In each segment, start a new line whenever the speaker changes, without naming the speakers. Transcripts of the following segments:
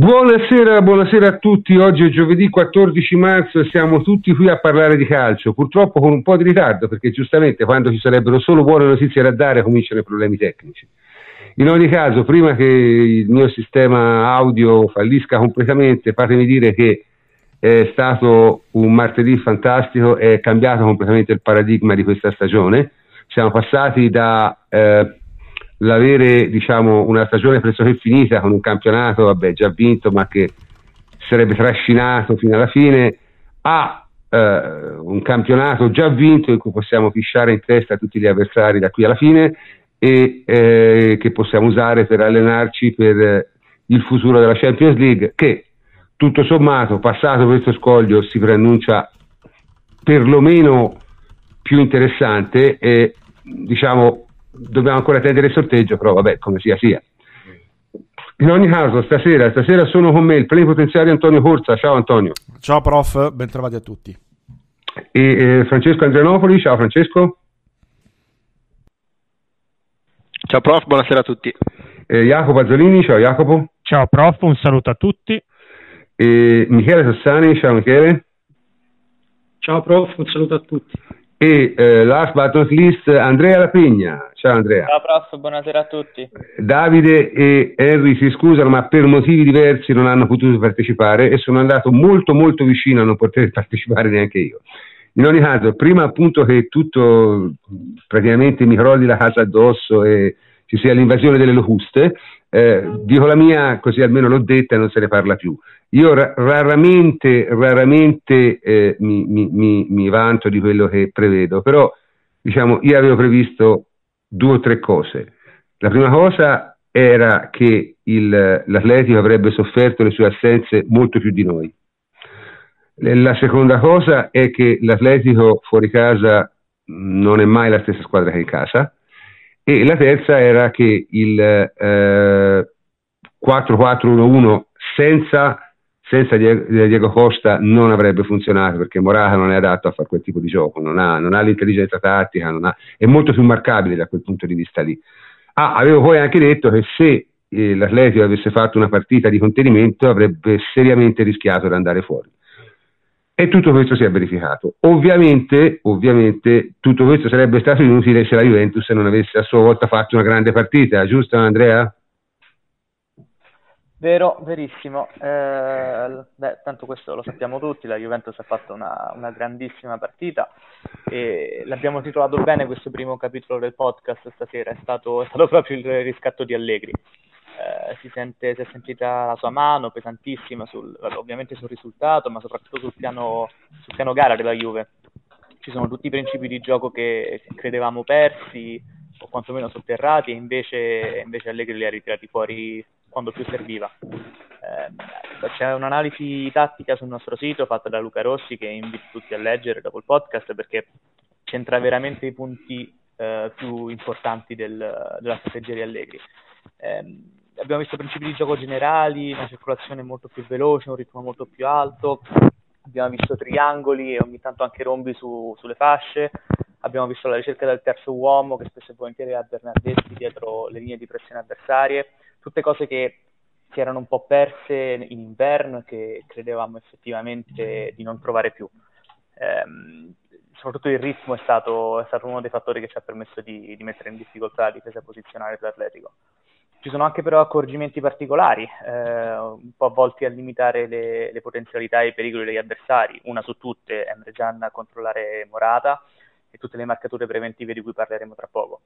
Buonasera, buonasera a tutti. Oggi è giovedì 14 marzo e siamo tutti qui a parlare di calcio. Purtroppo con un po' di ritardo, perché giustamente quando ci sarebbero solo buone notizie da dare cominciano i problemi tecnici. In ogni caso, prima che il mio sistema audio fallisca completamente, fatemi dire che è stato un martedì fantastico, è cambiato completamente il paradigma di questa stagione. Siamo passati da eh, l'avere diciamo, una stagione pressoché finita con un campionato vabbè, già vinto ma che sarebbe trascinato fino alla fine a eh, un campionato già vinto in cui possiamo pisciare in testa tutti gli avversari da qui alla fine e eh, che possiamo usare per allenarci per il futuro della Champions League che tutto sommato passato questo scoglio si preannuncia perlomeno più interessante e diciamo dobbiamo ancora attendere il sorteggio, però vabbè, come sia sia. In ogni caso, stasera, stasera sono con me il plenipotenziario Antonio Corsa. Ciao Antonio.
Ciao prof, ben trovati a tutti.
E eh, Francesco Andrianopoli, ciao Francesco.
Ciao prof, buonasera a tutti.
E Jacopo Azzolini, ciao Jacopo.
Ciao prof, un saluto a tutti.
E Michele Sassani, ciao Michele.
Ciao prof, un saluto a tutti
e eh, last but not least Andrea Lapegna. Ciao Andrea.
Ciao prof, buonasera a tutti.
Davide e Henry si scusano ma per motivi diversi non hanno potuto partecipare e sono andato molto molto vicino a non poter partecipare neanche io. In ogni caso, prima appunto che tutto praticamente mi crolli la casa addosso e ci sia l'invasione delle locuste, eh, dico la mia, così almeno l'ho detta e non se ne parla più. Io ra- raramente, raramente eh, mi, mi, mi, mi, vanto di quello che prevedo, però diciamo, io avevo previsto due o tre cose. La prima cosa era che il, l'Atletico avrebbe sofferto le sue assenze molto più di noi. La seconda cosa è che l'Atletico fuori casa non è mai la stessa squadra che in casa. E la terza era che il eh, 4-4-1-1 senza senza Diego Costa non avrebbe funzionato perché Morata non è adatto a fare quel tipo di gioco, non ha, non ha l'intelligenza tattica, ha, è molto più marcabile da quel punto di vista lì. Ah, avevo poi anche detto che se eh, l'Atletico avesse fatto una partita di contenimento avrebbe seriamente rischiato di andare fuori. E tutto questo si è verificato. Ovviamente, ovviamente tutto questo sarebbe stato inutile se la Juventus non avesse a sua volta fatto una grande partita, giusto Andrea?
Vero, verissimo. Eh, beh, tanto questo lo sappiamo tutti, la Juventus ha fatto una, una, grandissima partita e l'abbiamo titolato bene questo primo capitolo del podcast stasera, è stato, è stato proprio il riscatto di Allegri. Eh, si, sente, si è sentita la sua mano pesantissima sul, ovviamente sul risultato, ma soprattutto sul piano, sul piano gara della Juve. Ci sono tutti i principi di gioco che credevamo persi o quantomeno sotterrati e invece, invece Allegri li ha ritirati fuori quando più serviva. Eh, c'è un'analisi tattica sul nostro sito fatta da Luca Rossi che invito tutti a leggere dopo il podcast perché c'entra veramente i punti eh, più importanti del, della strategia di Allegri. Eh, abbiamo visto principi di gioco generali, una circolazione molto più veloce, un ritmo molto più alto, abbiamo visto triangoli e ogni tanto anche rombi su, sulle fasce, abbiamo visto la ricerca del terzo uomo che spesso e volentieri ha Bernardetti dietro le linee di pressione avversarie, tutte cose che si erano un po' perse in inverno e che credevamo effettivamente di non trovare più. Eh, soprattutto il ritmo è stato, è stato, uno dei fattori che ci ha permesso di, di mettere in difficoltà la difesa posizionale dell'Atletico. Ci sono anche però accorgimenti particolari, eh, un po' volti a limitare le, le, potenzialità e i pericoli degli avversari. Una su tutte, Emre Can a controllare Morata e tutte le marcature preventive di cui parleremo tra poco.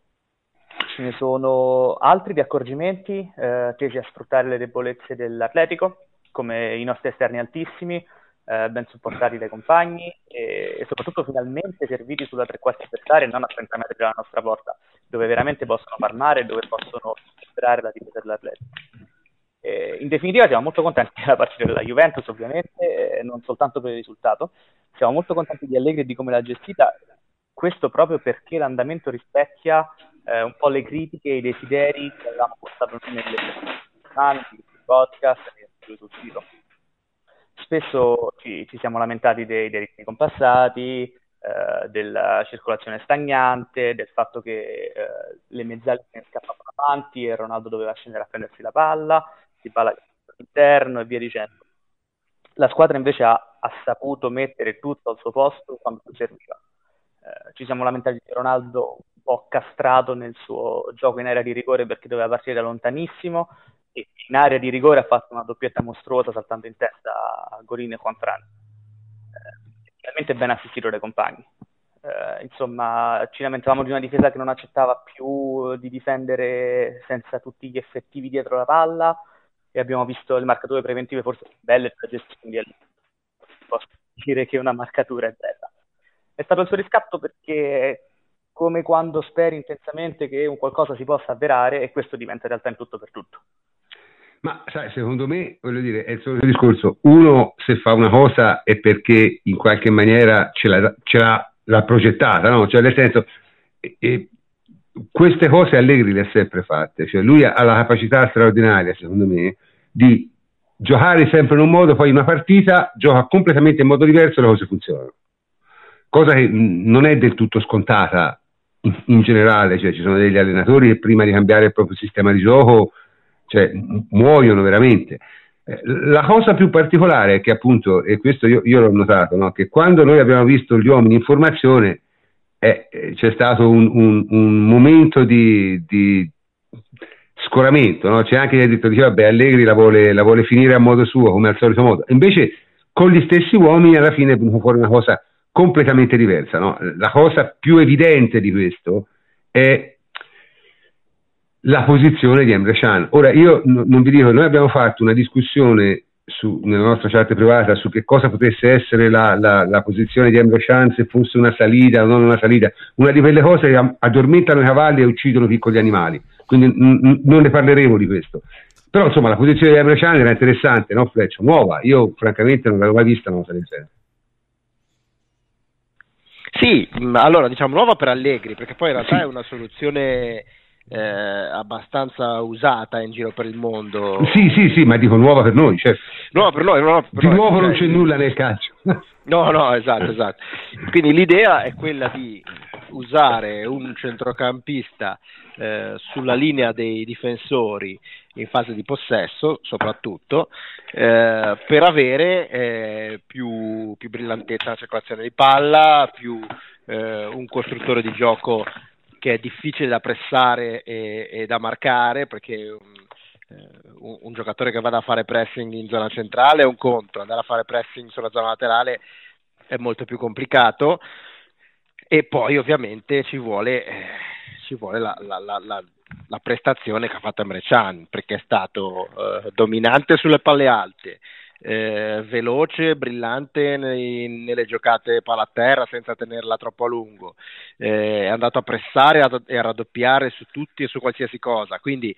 Ce ne sono altri di accorgimenti eh, tesi a sfruttare le debolezze dell'Atletico, come i nostri esterni altissimi, eh, ben supportati dai compagni e, e, soprattutto finalmente serviti sulla tre quarti avversaria e non a 30 metri dalla nostra porta, dove veramente possono far male e dove possono superare la difesa dell'Atletico. Eh, in definitiva siamo molto contenti della partita della Juventus ovviamente, non soltanto per il risultato, siamo molto contenti di Allegri e di come l'ha gestita, questo proprio perché l'andamento rispecchia eh, un po' le critiche e i desideri che avevamo portato nelle anni, podcast e sul sito. Spesso ci, ci, siamo lamentati dei, dei ritmi compassati, eh, della circolazione stagnante, del fatto che eh, le mezzali ne scappavano avanti e Ronaldo doveva scendere a prendersi la palla, si parla interno e via dicendo. La squadra invece ha, ha saputo mettere tutto al suo posto quando serviva. Eh, ci siamo lamentati di Ronaldo un po' castrato nel suo gioco in area di rigore perché doveva partire da lontanissimo e in area di rigore ha fatto una doppietta mostruosa saltando in testa a Gorin e Juanfran. Eh, finalmente ben assistito dai compagni. Eh, insomma, ci lamentavamo di una difesa che non accettava più di difendere senza tutti gli effettivi dietro la palla e abbiamo visto le marcature preventive forse più belle per gestire posso dire che una marcatura è bella. È stato il suo riscatto perché come quando speri intensamente che un qualcosa si possa avverare e questo diventa in realtà in tutto per tutto.
Ma sai, secondo me, voglio dire, è il solito discorso. Uno, se fa una cosa è perché in qualche maniera ce l'ha, ce l'ha, l'ha progettata, no? Cioè, nel senso, e, e queste cose Allegri le ha sempre fatte. Cioè, lui ha la capacità straordinaria, secondo me, di giocare sempre in un modo, poi in una partita gioca completamente in modo diverso e le cose funzionano. Cosa che non è del tutto scontata in, in generale, cioè ci sono degli allenatori che prima di cambiare il proprio sistema di gioco cioè, muoiono veramente. Eh, la cosa più particolare è che appunto, e questo io, io l'ho notato, no? che quando noi abbiamo visto gli uomini in formazione eh, c'è stato un, un, un momento di, di scoramento, no? c'è anche chi ha detto, diceva, vabbè Allegri la vuole, la vuole, finire a modo suo, come al solito modo, invece con gli stessi uomini alla fine è venuta fuori una cosa completamente diversa. No? La cosa più evidente di questo è la posizione di Emre Can. Ora, io n- non vi dico, noi abbiamo fatto una discussione su, nella nostra chat privata su che cosa potesse essere la, la, la posizione di Emre Can, se fosse una salita o non una salita, una di quelle cose che addormentano i cavalli e uccidono piccoli animali, quindi n- n- non ne parleremo di questo. Però insomma la posizione di Emre Can era interessante, no Fleccio? Nuova, io francamente non l'avevo mai vista una cosa del genere.
Sì, allora diciamo nuova per Allegri, perché poi in realtà sì. è una soluzione eh, abbastanza usata in giro per il mondo.
Sì, sì, sì, ma dico nuova per noi. Certo.
Nuova per noi, nuova per
Di
noi,
nuovo non c'è nulla nel calcio.
No, no, esatto, esatto. Quindi l'idea è quella di usare un centrocampista eh, sulla linea dei difensori in fase di possesso, soprattutto, eh, per avere eh, più, più, brillantezza nella circolazione di palla, più eh, un costruttore di gioco che è difficile da pressare e, e da marcare perché un, eh, un, un, giocatore che vada a fare pressing in zona centrale è un conto, andare a fare pressing sulla zona laterale è molto più complicato. E poi ovviamente ci vuole, eh, ci vuole la, la, la, la, prestazione che ha fatto Emre Can perché è stato eh, dominante sulle palle alte, eh, veloce, brillante nei, nelle giocate palla terra senza tenerla troppo a lungo, eh, è andato a pressare e a raddoppiare su tutti e su qualsiasi cosa, quindi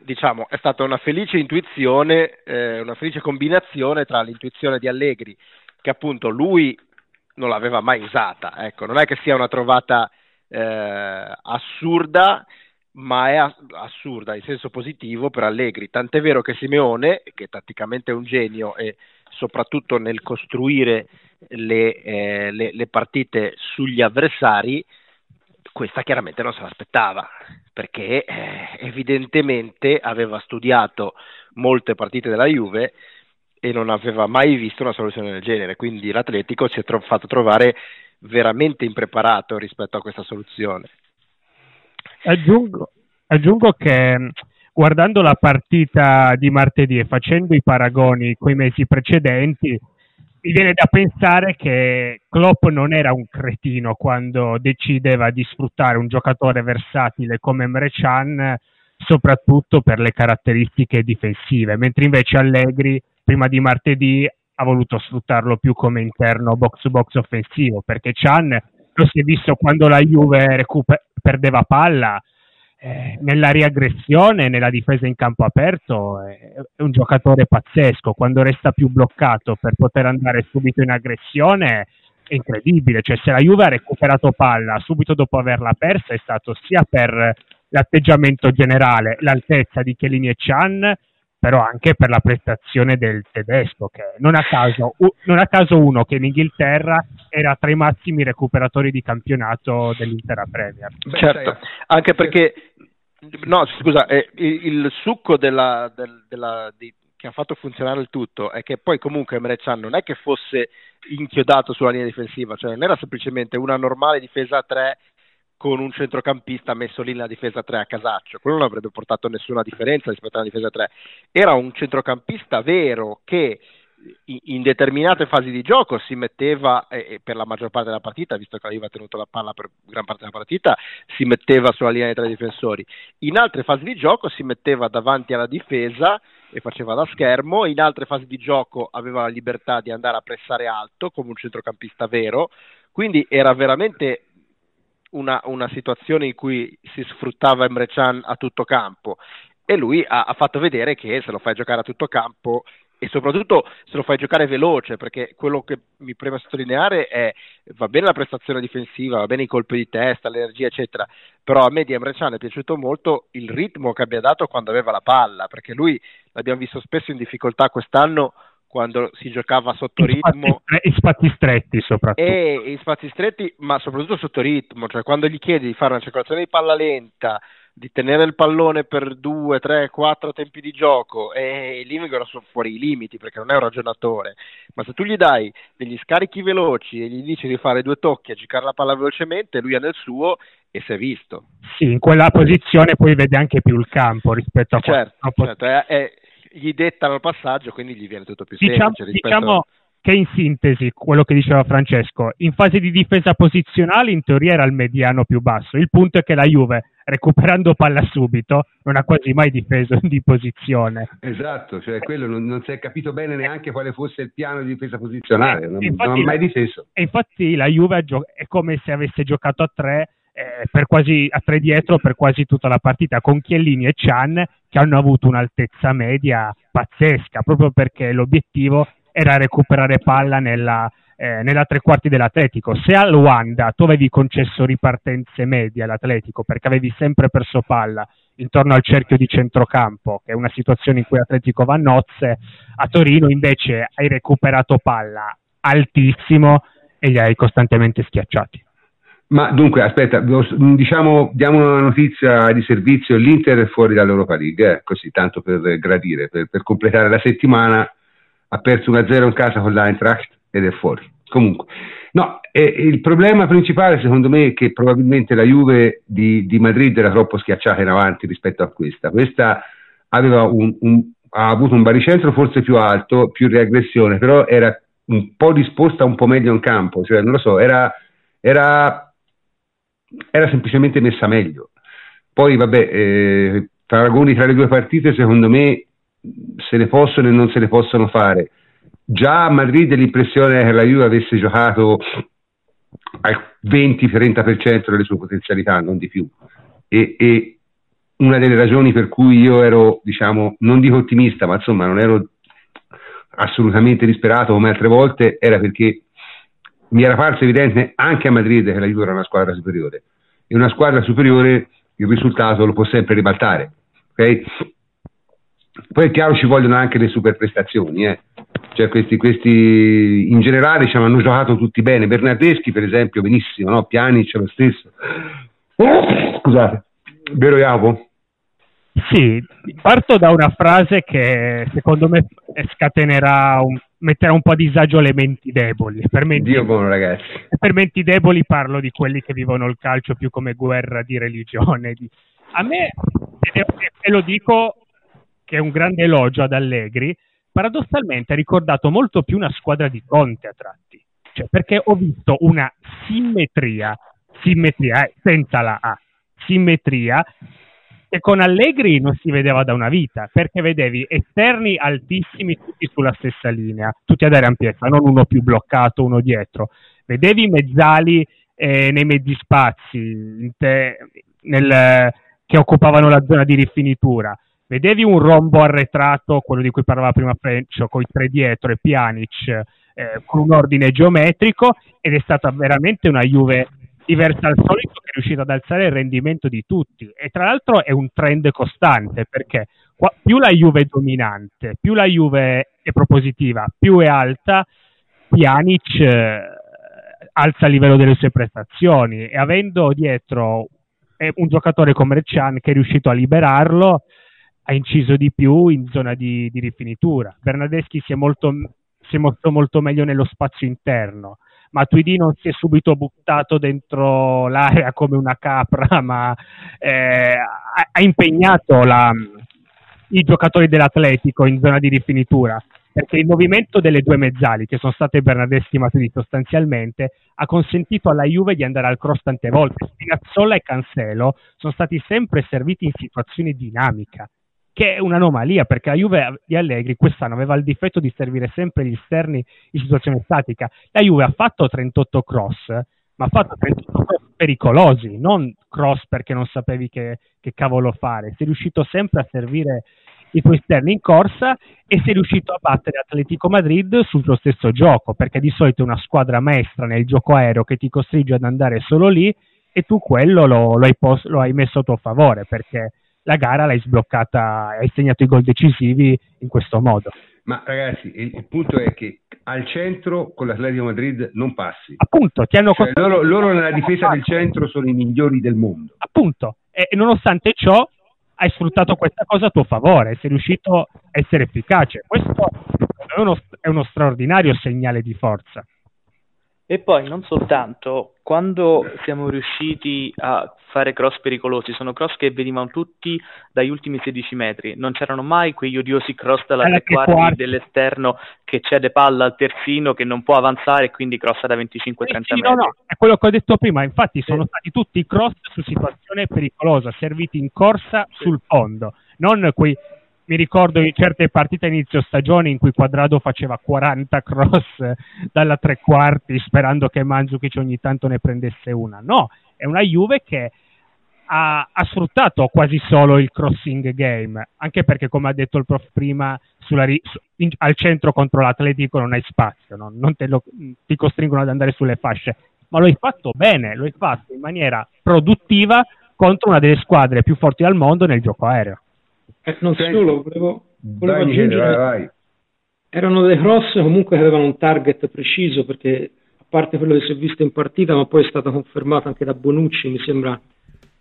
diciamo è stata una felice intuizione, eh, una felice combinazione tra l'intuizione di Allegri che appunto lui non l'aveva mai usata, ecco, non è che sia una trovata eh, assurda ma è assurda in senso positivo per Allegri. Tant'è vero che Simeone, che tatticamente è un genio e soprattutto nel costruire le, eh, le, le partite sugli avversari, questa chiaramente non se l'aspettava, perché eh, evidentemente aveva studiato molte partite della Juve e non aveva mai visto una soluzione del genere, quindi l'Atletico si è tro- fatto trovare veramente impreparato rispetto a questa soluzione.
Aggiungo, aggiungo che guardando la partita di martedì e facendo i paragoni con i mesi precedenti, mi viene da pensare che Klopp non era un cretino quando decideva di sfruttare un giocatore versatile come Emre Can, soprattutto per le caratteristiche difensive, mentre invece Allegri prima di martedì ha voluto sfruttarlo più come interno box to box offensivo, perché Chan lo si è visto quando la Juve recuper- perdeva palla, eh, nella riaggressione, nella difesa in campo aperto, è, è un giocatore pazzesco. Quando resta più bloccato per poter andare subito in aggressione, è incredibile. Cioè, se la Juve ha recuperato palla subito dopo averla persa, è stato sia per l'atteggiamento generale, l'altezza di Chiellini e Chan, però anche per la prestazione del tedesco, che non a caso, non a caso uno che in Inghilterra era tra i massimi recuperatori di campionato dell'intera Premier.
Certo, anche perché, no, scusa, eh, il, il, succo della, del, della, di, che ha fatto funzionare il tutto è che poi comunque Emre Can non è che fosse inchiodato sulla linea difensiva, cioè non era semplicemente una normale difesa a 3 con un centrocampista messo lì nella difesa 3 a casaccio, quello non avrebbe portato nessuna differenza rispetto alla difesa 3, era un centrocampista vero che in determinate fasi di gioco si metteva, e per la maggior parte della partita, visto che ha tenuto la palla per gran parte della partita, si metteva sulla linea dei tre difensori. In altre fasi di gioco si metteva davanti alla difesa e faceva da schermo, in altre fasi di gioco aveva la libertà di andare a pressare alto come un centrocampista vero, quindi era veramente una, una situazione in cui si sfruttava Emre Can a tutto campo. E lui ha, ha, fatto vedere che se lo fai giocare a tutto campo e soprattutto se lo fai giocare veloce perché quello che mi preme sottolineare è va bene la prestazione difensiva, va bene i colpi di testa, l'energia eccetera, però a me di Emre Can è piaciuto molto il ritmo che abbia dato quando aveva la palla perché lui l'abbiamo visto spesso in difficoltà quest'anno quando si giocava sotto in ritmo.
in spazi stretti soprattutto.
E in spazi stretti, ma soprattutto sotto ritmo, cioè quando gli chiedi di fare una circolazione di palla lenta, di tenere il pallone per due, tre, quattro tempi di gioco e lì vengono fuori i limiti perché non è un ragionatore, ma se tu gli dai degli scarichi veloci e gli dici di fare due tocchi a giocare la palla velocemente, lui ha nel suo e si è visto.
Sì, in quella posizione poi vede anche più il campo rispetto a
certo, certo è, è, gli dettano il passaggio, quindi gli viene tutto più
diciamo,
semplice.
Rispetto... Diciamo che in sintesi, quello che diceva Francesco, in fase di difesa posizionale in teoria era il mediano più basso. Il punto è che la Juve, recuperando palla subito, non ha quasi mai difeso di posizione.
Esatto, cioè quello non, non si è capito bene neanche quale fosse il piano di difesa posizionale, non, non ha mai difeso.
E infatti la Juve è come se avesse giocato a tre eh, quasi a tre dietro per quasi tutta la partita con Chiellini e Chan che hanno avuto un'altezza media pazzesca proprio perché l'obiettivo era recuperare palla nella, eh, nella tre quarti dell'Atletico. Se al Wanda tu avevi concesso ripartenze medie all'Atletico perché avevi sempre perso palla intorno al cerchio di centrocampo, che è una situazione in cui l'Atletico va a nozze, a Torino invece hai recuperato palla altissimo e li hai costantemente schiacciati.
Ma dunque, aspetta, diciamo, diamo una notizia di servizio, l'Inter è fuori dall'Europa League, eh, così tanto per gradire, per, per completare la settimana ha perso 1-0 in casa con l'Eintracht ed è fuori. Comunque, no, eh, il problema principale secondo me è che probabilmente la Juve di, di, Madrid era troppo schiacciata in avanti rispetto a questa. Questa un, un, ha avuto un baricentro forse più alto, più reaggressione, però era un po' disposta un po' meglio in campo, cioè non lo so, era, era, era semplicemente messa meglio. Poi vabbè, eh, paragoni tra le due partite secondo me se ne possono e non se ne possono fare. Già a Madrid l'impressione è che la Juve avesse giocato al 20-30% delle sue potenzialità, non di più. E, e, una delle ragioni per cui io ero, diciamo, non dico ottimista, ma insomma non ero assolutamente disperato come altre volte, era perché mi era parso evidente anche a Madrid che la Juve era una squadra superiore. E una squadra superiore il risultato lo può sempre ribaltare. Okay? Poi è chiaro ci vogliono anche le super prestazioni, eh. cioè questi, questi, in generale diciamo, hanno giocato tutti bene. Bernardeschi, per esempio, benissimo, no? Pjanic lo stesso. Scusate, vero Iapo?
Sì, parto da una frase che secondo me scatenerà un, metterà un po' a disagio le menti deboli. Per menti,
Dio buono, ragazzi.
Per menti deboli parlo di quelli che vivono il calcio più come guerra di religione. Di... A me, e lo dico che è un grande elogio ad Allegri, paradossalmente ha ricordato molto più una squadra di Conte a tratti. Cioè, perché ho visto una simmetria, simmetria eh, senza la A, simmetria che con Allegri non si vedeva da una vita, perché vedevi esterni altissimi tutti sulla stessa linea, tutti ad area ampiezza, non uno più bloccato, uno dietro. Vedevi mezzali eh, nei mezzi spazi te, nel, che occupavano la zona di rifinitura vedevi un rombo arretrato, quello di cui parlava prima French, con i tre dietro e Pjanic, eh, con un ordine geometrico, ed è stata veramente una Juve diversa al solito riuscita ad alzare il rendimento di tutti. E tra l'altro è un trend costante, perché qua, più la Juve è dominante, più la Juve è propositiva, più è alta, Pjanic eh, alza il livello delle sue prestazioni e avendo dietro eh, un giocatore come Reccian che è riuscito a liberarlo, ha inciso di più in zona di, di rifinitura. Bernardeschi si è, molto, si è mosso molto meglio nello spazio interno. Matuidi non si è subito buttato dentro l'area come una capra, ma eh, ha, ha, impegnato la, i giocatori dell'Atletico in zona di rifinitura perché il movimento delle due mezzali, che sono state Bernardeschi e Matuidi sostanzialmente, ha consentito alla Juve di andare al cross tante volte. Spinazzola e Cancelo sono stati sempre serviti in situazioni dinamica, che è un'anomalia, perché la Juve di Allegri quest'anno aveva il difetto di servire sempre gli esterni in situazione statica. La Juve ha fatto 38 cross, ma ha fatto 38 cross pericolosi, non cross perché non sapevi che, che cavolo fare. Sei riuscito sempre a servire i tuoi esterni in corsa e sei riuscito a battere Atletico Madrid sul tuo stesso gioco, perché di solito è una squadra maestra nel gioco aereo che ti costringe ad andare solo lì e tu quello lo, lo, hai, post- lo hai, messo a tuo favore, perché la gara l'hai sbloccata, hai segnato i gol decisivi in questo modo.
Ma ragazzi, il, il punto è che al centro con l'Atletico Madrid non passi.
Appunto, ti hanno
cioè, loro, loro nella difesa del centro sono i migliori del mondo.
Appunto, e nonostante ciò hai sfruttato questa cosa a tuo favore, sei riuscito a essere efficace. Questo è uno, è uno straordinario segnale di forza.
E poi non soltanto, quando siamo riusciti a fare cross pericolosi, sono cross che venivano tutti dagli ultimi 16 metri, non c'erano mai quegli odiosi cross dalla tre quarti, quarti dell'esterno che cede palla al terzino che non può avanzare e quindi crossa da 25-30 eh sì, metri. No, no,
è quello che ho detto prima, infatti sono sì. stati tutti cross su situazione pericolosa, serviti in corsa sì. sul fondo, non quei mi ricordo in certe partite a inizio stagione in cui Quadrado faceva 40 cross dalla tre quarti sperando che Mandzukic ogni tanto ne prendesse una. No, è una Juve che ha, ha, sfruttato quasi solo il crossing game, anche perché come ha detto il prof prima, ri- su, in, al centro contro l'Atletico non hai spazio, no? non lo, ti costringono ad andare sulle fasce, ma lo hai fatto bene, lo hai fatto in maniera produttiva contro una delle squadre più forti al mondo nel gioco aereo.
Eh, non Senti, solo, volevo, volevo vai, aggiungere, vai, vai. erano dei cross comunque che avevano un target preciso perché a parte quello che si è visto in partita ma poi è stato confermato anche da Bonucci mi sembra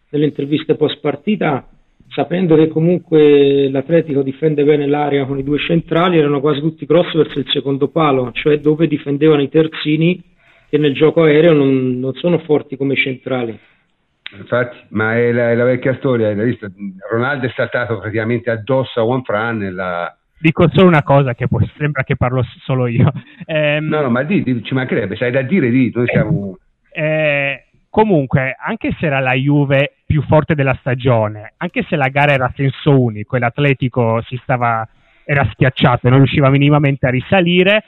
nelle interviste post partita sapendo che comunque l'Atletico difende bene l'area con i due centrali erano quasi tutti cross verso il secondo palo cioè dove difendevano i terzini che nel gioco aereo non, non sono forti come i centrali
Infatti, ma è la, è la vecchia storia, hai visto? Ronaldo è saltato praticamente addosso a Juan Fran nella...
Dico solo una cosa che poi sembra che parlo solo io.
Eh, no, no, ma di, di, ci mancherebbe, sai da dire di, noi siamo...
Eh, comunque, anche se era la Juve più forte della stagione, anche se la gara era a senso unico e l'Atletico si stava, era schiacciato e non riusciva minimamente a risalire,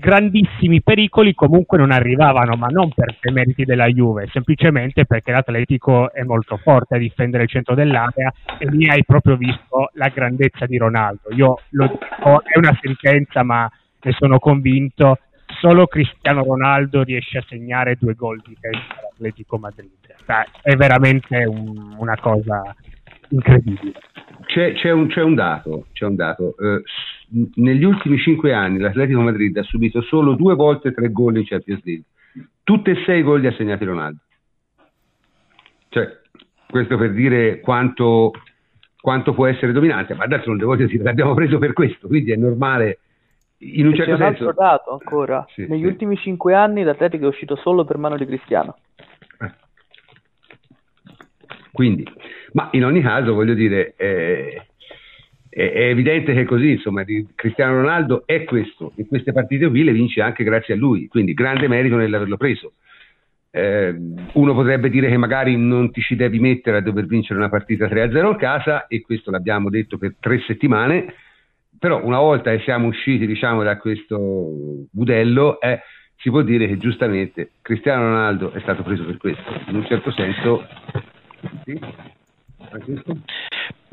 grandissimi pericoli comunque non arrivavano, ma non per i meriti della Juve, semplicemente perché l'Atletico è molto forte a difendere il centro dell'area e lì hai proprio visto la grandezza di Ronaldo. Io lo dico, è una sentenza, ma ne sono convinto, solo Cristiano Ronaldo riesce a segnare due gol di testa all'Atletico Madrid. È veramente un, una cosa incredibile.
C'è, c'è, un, c'è un, dato, c'è un dato. Eh, negli ultimi cinque anni l'Atletico Madrid ha subito solo due volte tre gol in Champions League. Tutte e sei gol li ha segnati Ronaldo. Cioè, questo per dire quanto, quanto può essere dominante, ma adesso non devo dire, l'abbiamo preso per questo, quindi è normale. In un certo
c'è
un senso...
altro dato ancora. Sì, Negli sì. ultimi cinque anni l'Atletico è uscito solo per mano di Cristiano. Eh.
Quindi, ma in ogni caso, voglio dire, eh, è, è, evidente che così, insomma, Cristiano Ronaldo è questo, e queste partite qui le vince anche grazie a lui, quindi grande merito nell'averlo preso. Eh, uno potrebbe dire che magari non ti ci devi mettere a dover vincere una partita 3-0 a casa, e questo l'abbiamo detto per tre settimane, però una volta che siamo usciti diciamo, da questo budello, eh, si può dire che giustamente Cristiano Ronaldo è stato preso per questo, in un certo senso. Sì?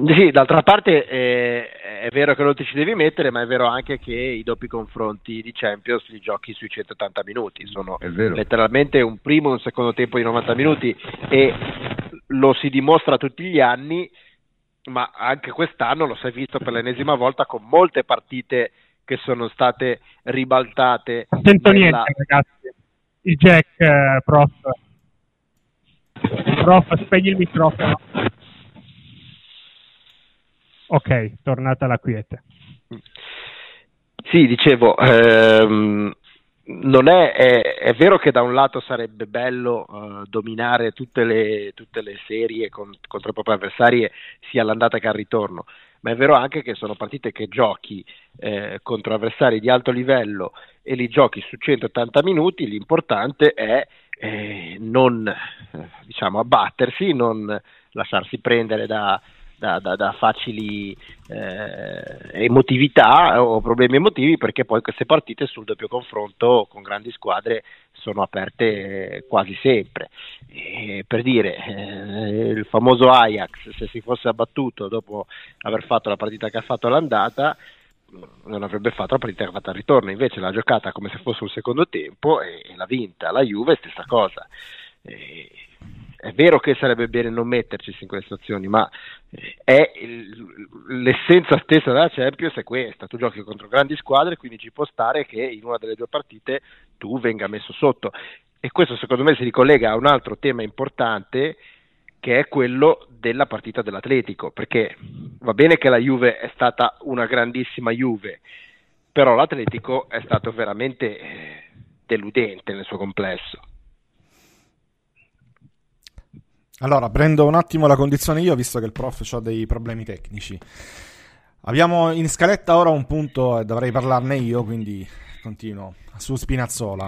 Sì, d'altra parte eh, è vero che non ti ci devi mettere, ma è vero anche che i doppi confronti di Champions li giochi sui 180 minuti, sono letteralmente un primo e un secondo tempo di 90 minuti e lo si dimostra tutti gli anni, ma anche quest'anno lo si è visto per l'ennesima volta con molte partite che sono state ribaltate.
Non sento nella... niente ragazzi, il jack, eh, prof. Prof, spegni il microfono. Ok, tornata la quiete.
Sì, dicevo, ehm, è, è, è, vero che da un lato sarebbe bello uh, dominare tutte le, tutte le serie con, contro i propri avversari sia all'andata che al ritorno, ma è vero anche che sono partite che giochi eh, contro avversari di alto livello e li giochi su 180 minuti, l'importante è eh, non eh, diciamo, abbattersi, non lasciarsi prendere da, da, da, da facili eh, emotività o problemi emotivi perché poi queste partite sul doppio confronto con grandi squadre sono aperte quasi sempre. E per dire, eh, il famoso Ajax, se si fosse abbattuto dopo aver fatto la partita che ha fatto all'andata, non avrebbe fatto la partita che ha fatto al ritorno, invece l'ha giocata come se fosse un secondo tempo e, e l'ha vinta. La Juve stessa cosa. E, è vero che sarebbe bene non metterci in queste situazioni, ma eh, il, l'essenza stessa della Champions è questa, tu giochi contro grandi squadre, quindi ci può stare che in una delle due partite tu venga messo sotto. E questo secondo me si ricollega a un altro tema importante che è quello della partita dell'Atletico, perché va bene che la Juve è stata una grandissima Juve, però l'Atletico è stato veramente eh, deludente nel suo complesso.
Allora, prendo un attimo la condizione io, visto che il prof ha dei problemi tecnici. Abbiamo in scaletta ora un punto e dovrei parlarne io, quindi continuo. Su Spinazzola.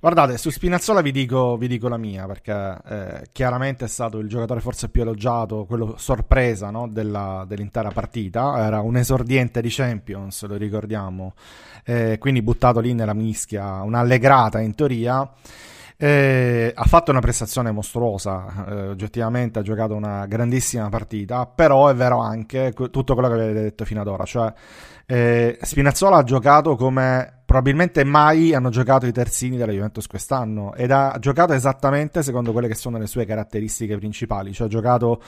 Guardate, su Spinazzola vi dico, vi dico la mia, perché eh, chiaramente è stato il giocatore forse più elogiato, quello sorpresa no, della, dell'intera partita. Era un esordiente di Champions, lo ricordiamo, eh, quindi buttato lì nella mischia, un'allegrata in teoria. Eh, ha fatto una prestazione mostruosa, eh, oggettivamente ha giocato una grandissima partita, però è vero anche tutto quello che avete detto fino ad ora, cioè eh, Spinazzola ha giocato come probabilmente mai hanno giocato i terzini della Juventus quest'anno ed ha giocato esattamente secondo quelle che sono le sue caratteristiche principali, cioè ha giocato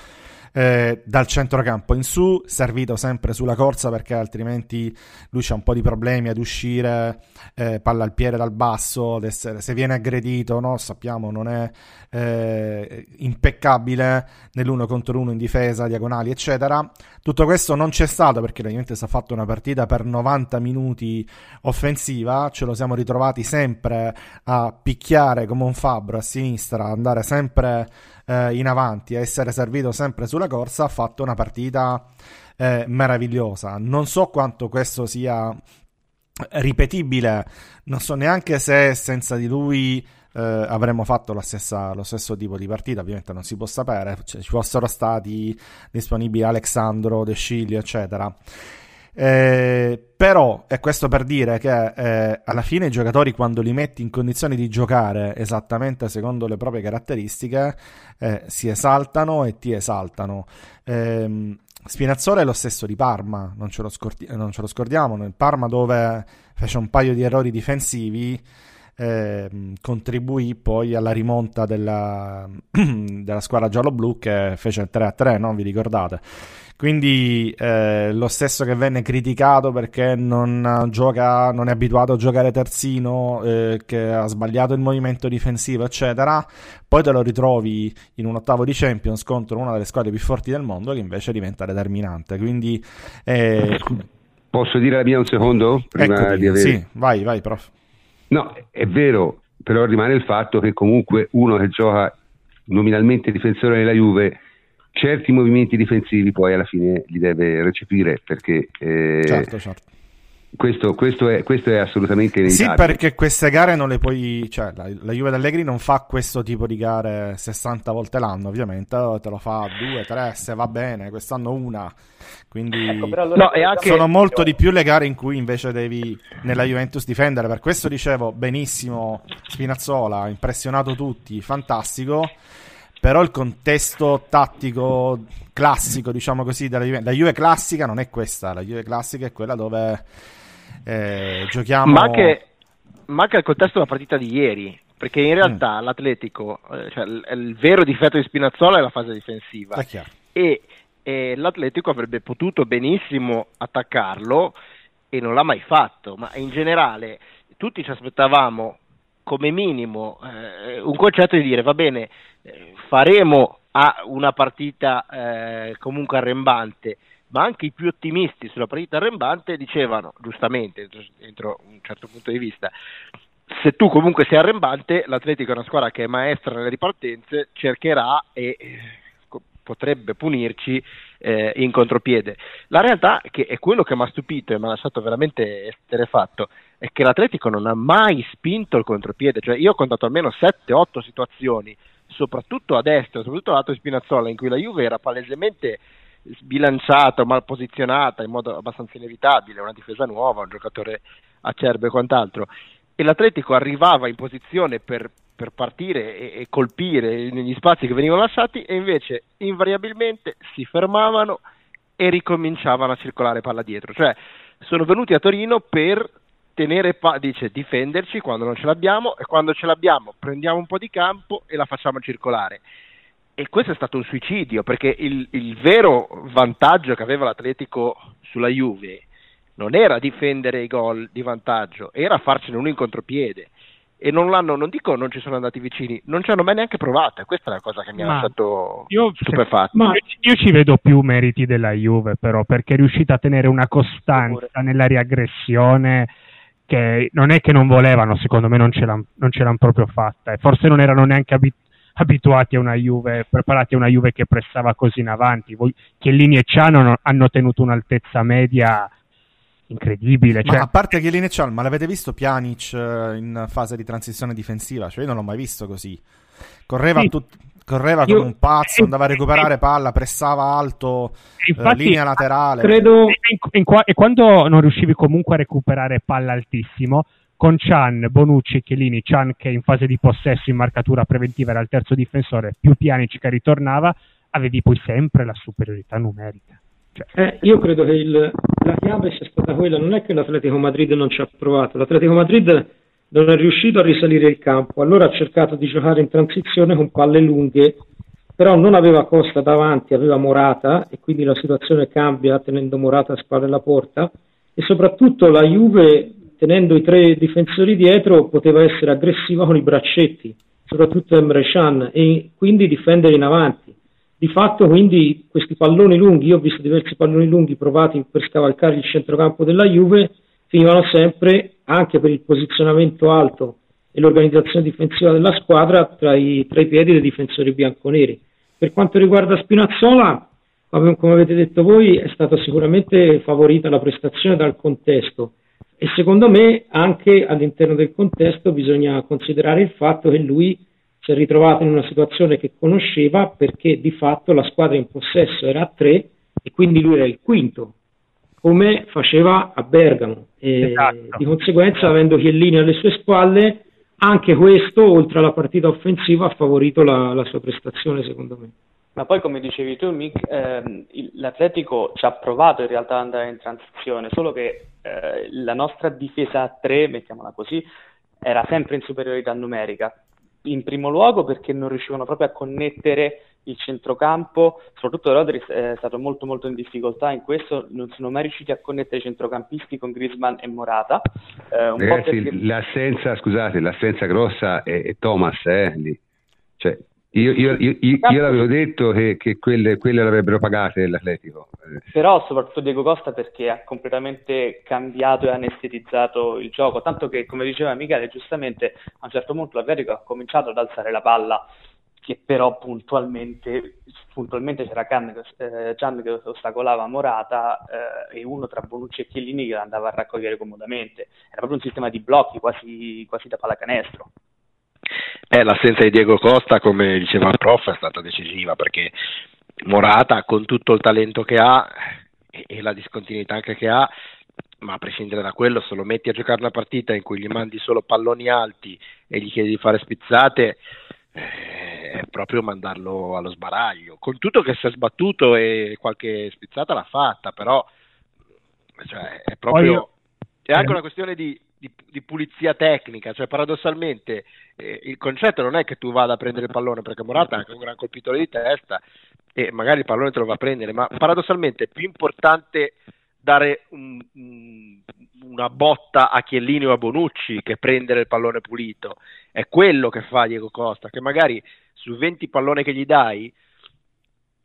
eh, dal centrocampo in su, servito sempre sulla corsa perché altrimenti lui c'ha un po' di problemi ad uscire, eh, palla al piede dal basso, ad essere, se viene aggredito, no? sappiamo non è eh, impeccabile nell'uno contro uno in difesa, diagonali eccetera. Tutto questo non c'è stato perché la Juventus ha fatto una partita per 90 minuti offensiva, ce lo siamo ritrovati sempre a picchiare come un fabbro a sinistra, andare sempre eh, in avanti, a essere servito sempre sulla corsa, ha fatto una partita eh, meravigliosa. Non so quanto questo sia ripetibile, non so neanche se senza di lui eh, avremmo fatto stessa, lo stesso tipo di partita, ovviamente non si può sapere, cioè, ci fossero stati disponibili Alexandro, De Sciglio, eccetera. Eh, però è questo per dire che eh, alla fine i giocatori quando li metti in condizioni di giocare esattamente secondo le proprie caratteristiche eh, si esaltano e ti esaltano. Eh, Spinazzola è lo stesso di Parma, non ce, scordi- non ce, lo scordiamo, nel Parma dove fece un paio di errori difensivi eh, contribuì poi alla rimonta della, della squadra giallo-blu che fece il 3-3, non vi ricordate? Quindi eh, lo stesso che venne criticato perché non, gioca, non è abituato a giocare terzino, eh, che ha sbagliato il movimento difensivo, eccetera. Poi te lo ritrovi in un ottavo di Champions contro una delle squadre più forti del mondo che invece diventa determinante. Quindi eh...
posso dire la mia un secondo?
Prima Eccoti, di avere... Sì, vai, vai, prof.
No, è vero, però rimane il fatto che comunque uno che gioca nominalmente difensore della Juve certi movimenti difensivi poi alla fine li deve recepire perché eh, certo, certo. Questo, questo, è, questo, è, assolutamente inevitabile.
Sì, perché queste gare non le puoi. Cioè, la, la Juve d'Allegri non fa questo tipo di gare 60 volte l'anno, ovviamente. Te lo fa due, tre, se va bene. Quest'anno una. Quindi ecco, allora no, anche... sono molto di più le gare in cui invece devi nella Juventus difendere. Per questo dicevo benissimo Spinazzola, impressionato tutti, fantastico però il contesto tattico classico, diciamo così, della Juve, la Juve classica non è questa, la Juve classica è quella dove eh, giochiamo...
Ma anche, ma anche il contesto della partita di ieri, perché in realtà mm. l'Atletico, eh, cioè il, il, vero difetto di Spinazzola è la fase difensiva e, e l'Atletico avrebbe potuto benissimo attaccarlo e non l'ha mai fatto, ma in generale tutti ci aspettavamo come minimo eh, un concetto di dire va bene, eh, faremo a una partita eh, comunque arrembante, ma anche i più ottimisti sulla partita arrembante dicevano, giustamente, entro un certo punto di vista, se tu comunque sei arrembante, l'Atletico è una squadra che è maestra nelle ripartenze, cercherà e eh, potrebbe punirci eh, in contropiede. La realtà, che è quello che mi ha stupito e mi ha lasciato veramente esterrefatto, è che l'Atletico non ha mai spinto il contropiede, cioè io ho contato almeno 7-8 situazioni, soprattutto a destra, soprattutto lato di Spinazzola, in cui la Juve era palesemente sbilanciata, mal posizionata in modo abbastanza inevitabile, una difesa nuova, un giocatore acerbo e quant'altro e l'Atletico arrivava in posizione per, per partire e, e, colpire negli spazi che venivano lasciati e invece invariabilmente si fermavano e ricominciavano a circolare palla dietro. Cioè sono venuti a Torino per tenere pa- dice difenderci quando non ce l'abbiamo e quando ce l'abbiamo prendiamo un po' di campo e la facciamo circolare. E questo è stato un suicidio perché il, il vero vantaggio che aveva l'Atletico sulla Juve non era difendere i gol di vantaggio, era farcene uno in contropiede. E non l'hanno, non dico non ci sono andati vicini, non ci hanno mai neanche provato. Questa è la cosa che mi ha lasciato io, stupefatto.
Ma io ci vedo più meriti della Juve, però, perché è riuscita a tenere una costanza nella riaggressione che non è che non volevano, secondo me non ce l'hanno, non ce l'hanno proprio fatta. E forse non erano neanche abituati abituati a una Juve, preparati a una Juve che pressava così in avanti. Voi, Chiellini e Ciano hanno tenuto un'altezza media incredibile. Cioè...
Ma a parte Chiellini e ma l'avete visto Pjanic eh, in fase di transizione difensiva? Cioè io non l'ho mai visto così. Correva, sì. tut... Correva io... come un pazzo, andava a recuperare palla, pressava alto, eh, Infatti, eh, linea laterale.
Credo... E quando non riuscivi comunque a recuperare palla altissimo, con Chan, Bonucci Chiellini, Chan che in fase di possesso in marcatura preventiva era il terzo difensore, più Pjanic che ritornava, avevi poi sempre la superiorità numerica.
Cioè, eh, io credo che il, la chiave sia stata quella, non è che l'Atletico Madrid non ci ha provato, l'Atletico Madrid non è riuscito a risalire il campo, allora ha cercato di giocare in transizione con palle lunghe, però non aveva Costa davanti, aveva Morata e quindi la situazione cambia tenendo Morata a spalle alla porta. E soprattutto la Juve tenendo i tre difensori dietro poteva essere aggressiva con i braccetti, soprattutto Emre Can e quindi difendere in avanti di fatto quindi questi palloni lunghi, io ho visto diversi palloni lunghi provati per scavalcare il centrocampo della Juve, finivano sempre, anche per il posizionamento alto e l'organizzazione difensiva della squadra, tra i, tra i piedi dei difensori bianconeri. Per quanto riguarda Spinazzola, come avete detto voi, è stata sicuramente favorita la prestazione dal contesto e secondo me anche all'interno del contesto bisogna considerare il fatto che lui si è ritrovato in una situazione che conosceva perché di fatto la squadra in possesso era a tre e quindi lui era il quinto, come faceva a Bergamo. E esatto. Di conseguenza, avendo Chiellini alle sue spalle, anche questo, oltre alla partita offensiva, ha favorito la, la sua prestazione, secondo me.
Ma poi, come dicevi tu, Mick, ehm, l'Atletico ci ha provato in realtà ad andare in transizione, solo che eh, la nostra difesa a tre, mettiamola così, era sempre in superiorità numerica in primo luogo perché non riuscivano proprio a connettere il centrocampo, soprattutto Rodri è stato molto molto in difficoltà in questo, non sono mai riusciti a connettere i centrocampisti con Griezmann e Morata.
Eh, Ragazzi, perché... l'assenza, scusate, l'assenza grossa è, è Thomas, eh, lì. Cioè, io, io, io, io, l'avevo detto che, che quelle, quelle, l'avrebbero pagate l'Atletico.
Però soprattutto Diego Costa perché ha completamente cambiato e anestetizzato il gioco, tanto che come diceva Michele giustamente a un certo punto l'Atletico ha cominciato ad alzare la palla che però puntualmente, puntualmente c'era Can, eh, Gian che ostacolava Morata eh, e uno tra Bonucci e Chiellini che andava a raccogliere comodamente. Era proprio un sistema di blocchi quasi, quasi da pallacanestro.
Eh, l'assenza di Diego Costa, come diceva il prof, è stata decisiva perché Morata, con tutto il talento che ha e, e la discontinuità anche che ha, ma a prescindere da quello, se lo metti a giocare una partita in cui gli mandi solo palloni alti e gli chiedi di fare spizzate, eh, è proprio mandarlo allo sbaraglio. Con tutto che si è sbattuto e qualche spizzata l'ha fatta, però cioè, è proprio. È anche una questione di di, di, pulizia tecnica, cioè paradossalmente eh, il concetto non è che tu vada a prendere il pallone perché Morata è anche un gran colpitore di testa e magari il pallone te lo va a prendere, ma paradossalmente è più importante dare un, un, una botta a Chiellini o a Bonucci che prendere il pallone pulito, è quello che fa Diego Costa, che magari su 20 palloni che gli dai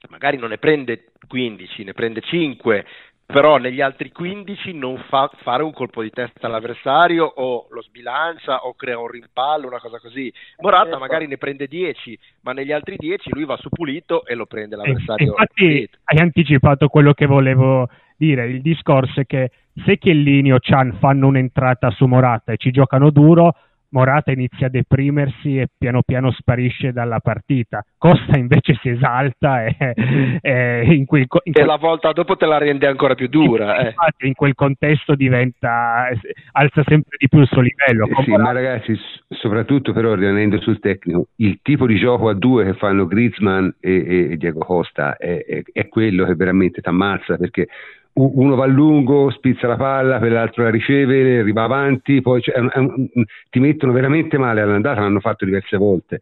magari non ne prende 15, ne prende 5, però negli altri 15 non fa fare un colpo di testa all'avversario o lo sbilancia o crea un rimpallo, una cosa così. Morata certo. magari ne prende 10, ma negli altri 10 lui va su pulito e lo prende l'avversario.
infatti hai anticipato quello che volevo dire, il discorso è che se Chiellini o Chan fanno un'entrata su Morata e ci giocano duro, Morata inizia a deprimersi e piano piano sparisce dalla partita. Costa invece si esalta e,
e, in quel, in quel... e la volta dopo te la rende ancora più dura.
Eh. Infatti, in quel contesto diventa alza sempre di più il suo livello.
Eh sì, ma ragazzi, soprattutto però rimanendo sul tecnico, il tipo di gioco a due che fanno Griezmann e, e Diego Costa è, è, è quello che veramente ti ammazza perché uno va a lungo, spizza la palla, per l'altro la riceve, arriva avanti, poi cioè, è un, ti mettono veramente male all'andata, l'hanno fatto diverse volte.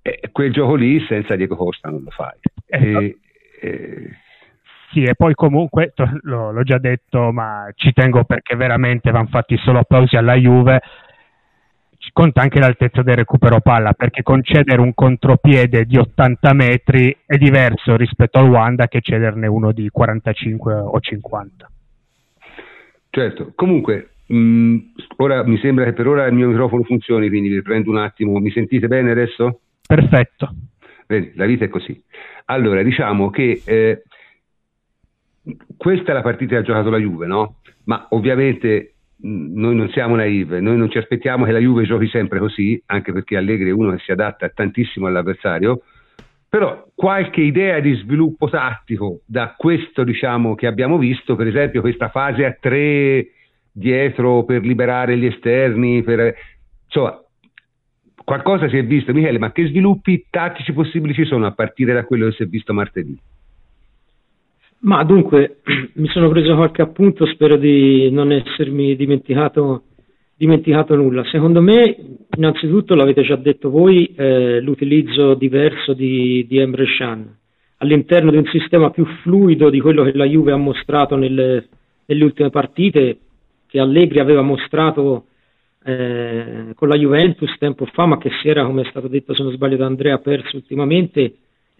E quel gioco lì senza Diego Costa non lo fai. E,
e... Sì, e poi comunque, l'ho, già detto, ma ci tengo perché veramente vanno fatti solo applausi alla Juve conta anche l'altezza del recupero palla, perché concedere un contropiede di 80 metri è diverso rispetto al Wanda che cederne uno di 45 o 50.
Certo, comunque mh, ora mi sembra che per ora il mio microfono funzioni, quindi vi prendo un attimo. Mi sentite bene adesso?
Perfetto.
Vedi, la vita è così. Allora, diciamo che eh, questa è la partita che ha giocato la Juve, no? Ma ovviamente noi non siamo naive, noi non ci aspettiamo che la Juve giochi sempre così, anche perché Allegri è uno che si adatta tantissimo all'avversario, però qualche idea di sviluppo tattico da questo diciamo, che abbiamo visto, per esempio questa fase a tre dietro per liberare gli esterni, per, insomma, qualcosa si è visto, Michele, ma che sviluppi tattici possibili ci sono a partire da quello che si è visto martedì?
Ma dunque, mi sono preso qualche appunto, spero di non essermi dimenticato, dimenticato nulla. Secondo me, innanzitutto, l'avete già detto voi, eh, l'utilizzo diverso di, di Emre Can all'interno di un sistema più fluido di quello che la Juve ha mostrato nelle, nelle ultime partite, che Allegri aveva mostrato eh, con la Juventus tempo fa, ma che si era, come è stato detto se non sbaglio da Andrea, perso ultimamente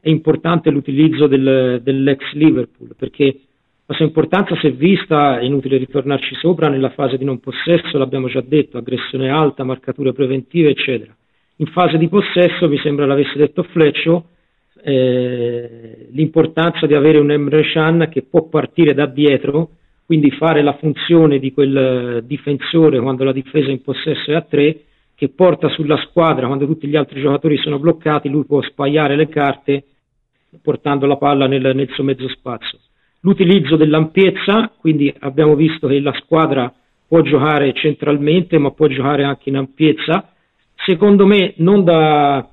è importante l'utilizzo del, dell'ex Liverpool perché la sua importanza si è vista, è inutile ritornarci sopra, nella fase di non possesso, l'abbiamo già detto, aggressione alta, marcature preventive, eccetera. In fase di possesso, mi sembra l'avesse detto Fleccio, eh, l'importanza di avere un Emre Can che può partire da dietro, quindi fare la funzione di quel difensore quando la difesa in possesso è a tre, che porta sulla squadra quando tutti gli altri giocatori sono bloccati, lui può spagliare le carte portando la palla nel, nel suo mezzo spazio. L'utilizzo dell'ampiezza, quindi abbiamo visto che la squadra può giocare centralmente ma può giocare anche in ampiezza, secondo me non da,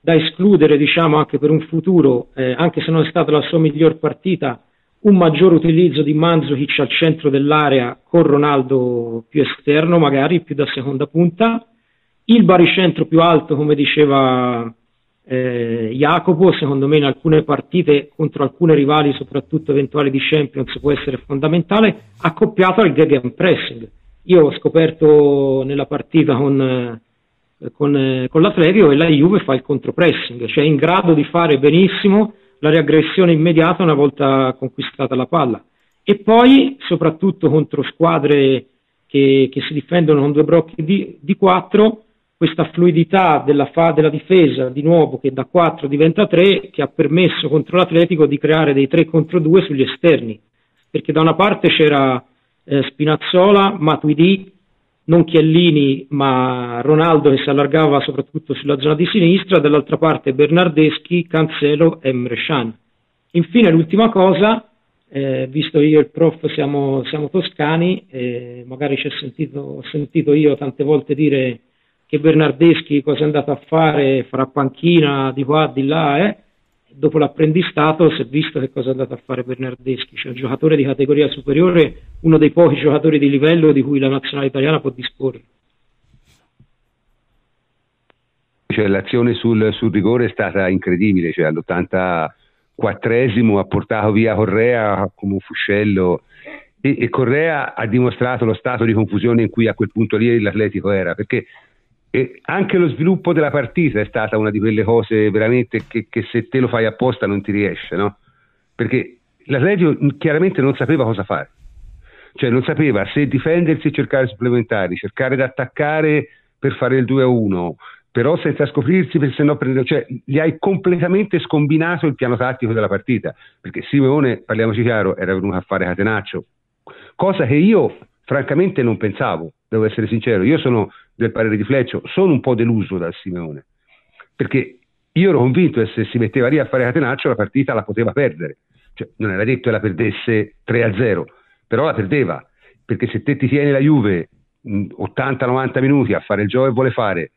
da escludere diciamo anche per un futuro, eh, anche se non è stata la sua miglior partita, un maggior utilizzo di Mandzukic al centro dell'area con Ronaldo più esterno magari, più da seconda punta, il baricentro più alto come diceva eh, Jacopo, secondo me in alcune partite contro alcune rivali, soprattutto eventuali di Champions, può essere fondamentale, accoppiato al gag pressing. Io ho scoperto nella partita con, eh, con, eh, con l'Atletico che la Juve fa il contropressing, cioè è in grado di fare benissimo la riaggressione immediata una volta conquistata la palla. E poi, soprattutto contro squadre che, che si difendono con due blocchi di, di 4, questa fluidità della, fa, della difesa di nuovo che da 4 diventa 3 che ha permesso contro l'Atletico di creare dei 3 contro 2 sugli esterni perché da una parte c'era eh, Spinazzola, Matuidi, non Chiellini ma Ronaldo che si allargava soprattutto sulla zona di sinistra, dall'altra parte Bernardeschi, Cancelo e Mrescian. Infine l'ultima cosa, eh, visto io e il prof siamo, siamo toscani, eh, magari ci ho sentito, ho sentito io tante volte dire che Bernardeschi cosa è andato a fare, farà panchina di qua, di là, eh? dopo l'apprendistato si è visto che cosa è andato a fare Bernardeschi, cioè un giocatore di categoria superiore, uno dei pochi giocatori di livello di cui la nazionale italiana può disporre.
Cioè, l'azione sul, sul, rigore è stata incredibile, cioè, all'84esimo ha portato via Correa come un fuscello e, e Correa ha dimostrato lo stato di confusione in cui a quel punto lì l'Atletico era, perché e anche lo sviluppo della partita è stata una di quelle cose veramente che, che, se te lo fai apposta non ti riesce, no? perché l'Atletico chiaramente non sapeva cosa fare, cioè non sapeva se difendersi e cercare supplementari, cercare di attaccare per fare il 2-1, però senza scoprirsi, perché sennò prendere, cioè gli hai completamente scombinato il piano tattico della partita, perché Simeone, parliamoci chiaro, era venuto a fare catenaccio, cosa che io francamente non pensavo, devo essere sincero, io sono del parere di Fleccio, sono un po' deluso dal Simeone, perché io ero convinto che se si metteva lì a fare catenaccio la partita la poteva perdere, cioè, non era detto che la perdesse 3-0, però la perdeva, perché se te ti tieni la Juve 80-90 minuti a fare il gioco che vuole fare,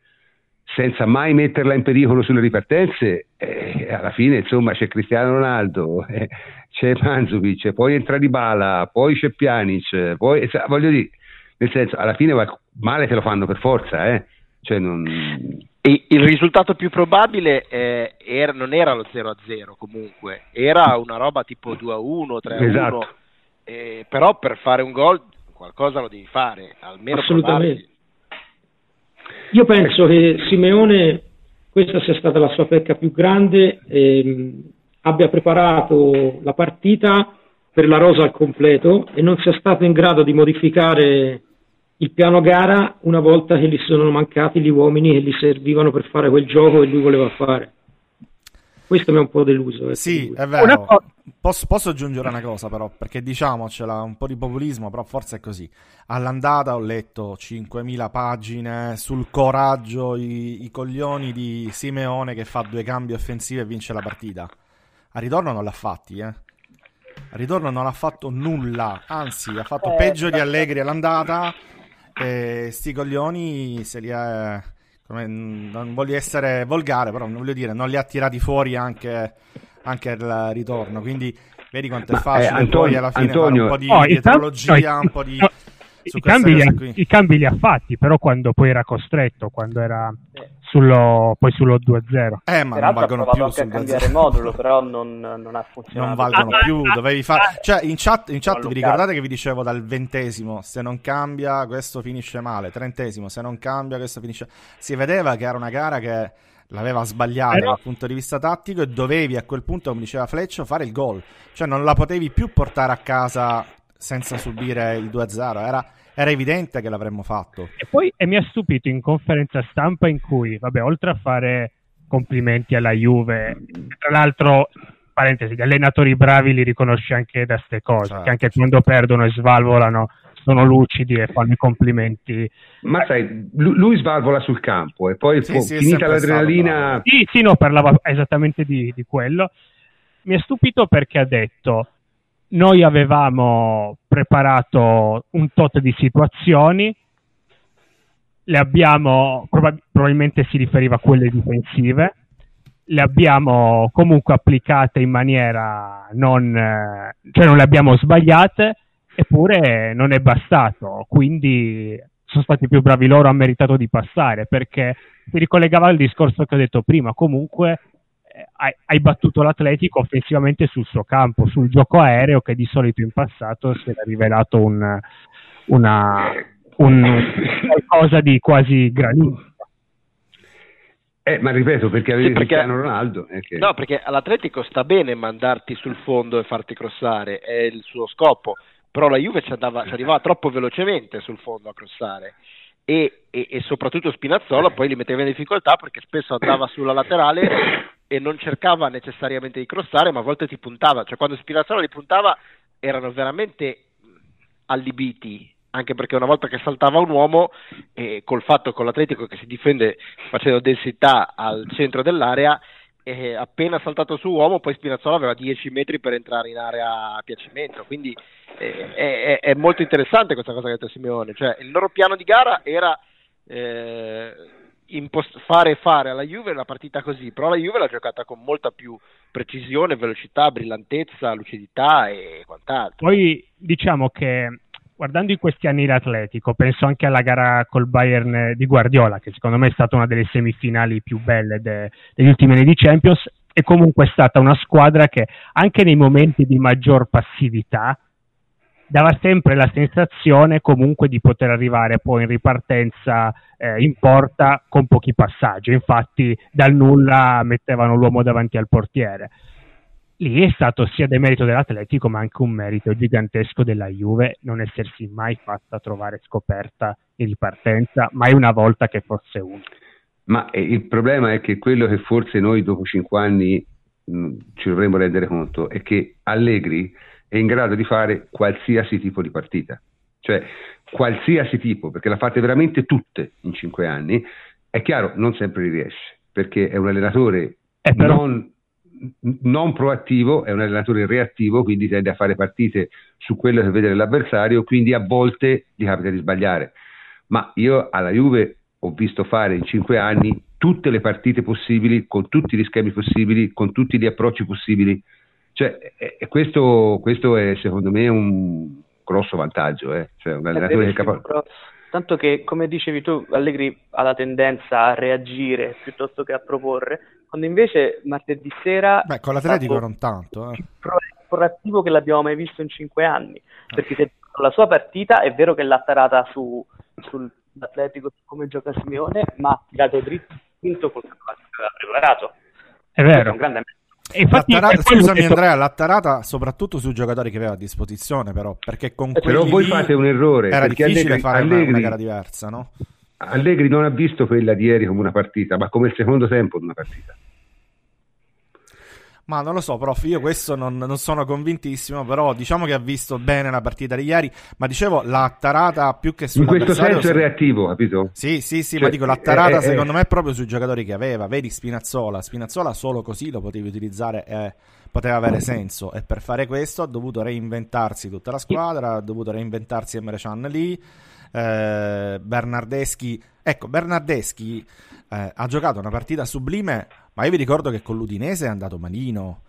senza mai metterla in pericolo sulle ripartenze, eh, alla fine insomma c'è Cristiano Ronaldo, eh, c'è Manzukic, poi entra Di Bala, poi c'è Pjanic, poi voglio dire, nel senso alla fine male te lo fanno per forza, eh? cioè non...
il risultato più probabile eh, era, non era lo 0-0 comunque, era una roba tipo 2-1, 3-1, esatto. Eh, però per fare un gol qualcosa lo devi fare, almeno
Assolutamente. Provarsi. Io penso che Simeone, questa sia stata la sua pecca più grande, ehm, abbia preparato la partita per la rosa al completo e non sia stato in grado di modificare il piano gara una volta che gli sono mancati gli uomini che gli servivano per fare quel gioco che lui voleva fare. Questo mi ha un po' deluso.
Eh, sì, è vero. Posso, posso, aggiungere una cosa però, perché diciamocela, un po' di populismo, però forse è così. All'andata ho letto 5.000 pagine sul coraggio, i, i coglioni di Simeone che fa due cambi offensivi e vince la partita. A ritorno non l'ha fatti, eh. A ritorno non ha fatto nulla, anzi ha fatto eh, peggio di Allegri all'andata e sti coglioni se li ha come, non voglio essere volgare, però non voglio dire, non li ha tirati fuori anche, anche il ritorno. Quindi vedi quanto è Ma, facile eh, Antonio, poi alla fine Antonio, un po' di oh, dietrologia, no, un po' di... No,
i, cambi li, ha, I cambi li ha fatti, però quando poi era costretto, quando era sullo, poi sullo 2-0.
Eh, ma non valgono più
anche a cambiare modulo, però non, non, ha funzionato.
Non valgono ah, più, dovevi fare... Cioè, in chat, in chat vi ricordate che vi dicevo dal ventesimo, se non cambia questo finisce male, trentesimo, se non cambia questo finisce... Si vedeva che era una gara che l'aveva sbagliata eh dal punto di vista tattico e dovevi a quel punto, come diceva Fleccio, fare il gol. Cioè non la potevi più portare a casa senza subire il 2-0, era era evidente che l'avremmo fatto.
E poi e mi ha stupito in conferenza stampa in cui, vabbè, oltre a fare complimenti alla Juve, tra l'altro, parentesi, gli allenatori bravi li riconosce anche da queste cose, certo. che anche quando perdono e svalvolano sono lucidi e fanno i complimenti.
Ma sai, lui svalvola sul campo e poi sì, sì, finita l'adrenalina...
Sì, sì, no, parlava esattamente di, di quello. Mi ha stupito perché ha detto noi avevamo preparato un tot di situazioni, le abbiamo, probab- probabilmente si riferiva a quelle difensive, le abbiamo comunque applicate in maniera non, eh, cioè non le abbiamo sbagliate, eppure non è bastato, quindi sono stati più bravi loro, ha meritato di passare, perché si ricollegava al discorso che ho detto prima, comunque hai, hai, battuto l'Atletico offensivamente sul suo campo, sul gioco aereo che di solito in passato si era rivelato un, una, un, qualcosa di quasi granito.
Eh, ma ripeto, perché avevi sì, perché, Cristiano Ronaldo. Che...
No, perché all'Atletico sta bene mandarti sul fondo e farti crossare, è il suo scopo, però la Juve ci, andava, ci arrivava troppo velocemente sul fondo a crossare. E, e, e, soprattutto Spinazzola poi li metteva in difficoltà perché spesso andava sulla laterale e non cercava necessariamente di crossare, ma a volte ti puntava, cioè quando Spinazzola li puntava erano veramente allibiti, anche perché una volta che saltava un uomo, eh, col fatto con l'Atletico che si difende facendo densità al centro dell'area, eh, appena saltato su uomo, poi Spinazzola aveva 10 metri per entrare in area a piacimento, quindi eh, è, è, molto interessante questa cosa che ha detto Simeone, cioè il loro piano di gara era eh, impost- fare fare alla Juve la partita così, però la Juve l'ha giocata con molta più precisione, velocità, brillantezza, lucidità e quant'altro.
Poi diciamo che guardando in questi anni l'Atletico, penso anche alla gara col Bayern di Guardiola, che secondo me è stata una delle semifinali più belle de- degli ultimi anni di Champions, è comunque stata una squadra che anche nei momenti di maggior passività dava sempre la sensazione comunque di poter arrivare poi in ripartenza eh, in porta con pochi passaggi. Infatti, dal nulla mettevano l'uomo davanti al portiere. lì è stato sia demerito dell'Atletico ma anche un merito gigantesco della Juve non essersi mai fatta trovare scoperta in ripartenza, mai una volta che fosse uno.
Ma eh, il problema è che quello che forse noi dopo cinque anni mh, mm, ci dovremmo rendere conto è che Allegri è in grado di fare qualsiasi tipo di partita, cioè qualsiasi tipo, perché l'ha fatte veramente tutte in cinque anni, è chiaro, non sempre riesce, perché è un allenatore eh, però... non non proattivo, è un allenatore reattivo, quindi tende a fare partite su quello che vede l'avversario, quindi a volte gli capita di sbagliare. Ma io alla Juve ho visto fare in cinque anni tutte le partite possibili, con tutti gli schemi possibili, con tutti gli approcci possibili. Cioè, e questo, questo, è secondo me un grosso vantaggio, eh? cioè, un allenatore che è capace.
Tanto che, come dicevi tu, Allegri ha la tendenza a reagire piuttosto che a proporre, quando invece martedì sera...
Beh, con l'Atletico non tanto. Eh.
Proattivo che l'abbiamo mai visto in cinque anni, perché se la sua partita è vero che l'ha tarata su, sull'Atletico come gioca Simeone, ma ha tirato dritto col che aveva preparato.
È vero.
È un grande
Infatti, L'attarata, scusami detto... Andrea, l'ha tarata soprattutto sui giocatori che aveva a disposizione, però, perché con
quelli Però voi fate un errore.
Era difficile Allegri, fare Allegri, una gara diversa, no?
Allegri non ha visto quella di ieri come una partita, ma come il secondo tempo di una partita.
Ma non lo so, prof, io questo non, non, sono convintissimo, però diciamo che ha visto bene la partita di ieri, ma dicevo la tarata più che
su In questo senso è reattivo, capito?
Sì, sì, sì, cioè, ma dico la tarata secondo me è proprio sui giocatori che aveva, vedi Spinazzola, Spinazzola solo così lo potevi utilizzare e poteva avere senso. E per fare questo ha dovuto reinventarsi tutta la squadra, ha dovuto reinventarsi Emre Can lì, eh, Bernardeschi, ecco Bernardeschi eh, ha giocato una partita sublime ma io vi ricordo che con l'Udinese è andato malino.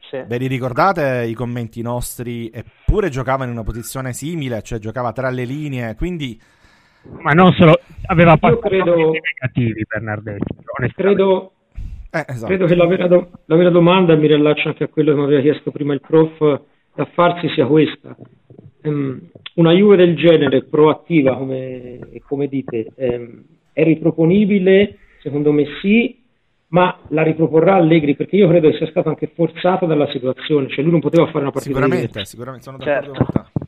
Sì. Ve li ricordate i commenti nostri? Eppure giocava in una posizione simile, cioè giocava tra le linee, quindi...
Ma non solo, aveva fatto credo... negativi Bernardeschi.
Credo, eh, esatto. credo che la vera, do... la vera, domanda, mi riallaccio anche a quello che mi aveva chiesto prima il prof, da farsi sia questa. Um, una Juve del genere, proattiva, come, come dite, um, è riproponibile? Secondo me sì, ma la riproporrà Allegri perché io credo che sia stato anche forzato dalla situazione, cioè lui non poteva fare una partita
Sicuramente, sicuramente sono d'accordo certo. con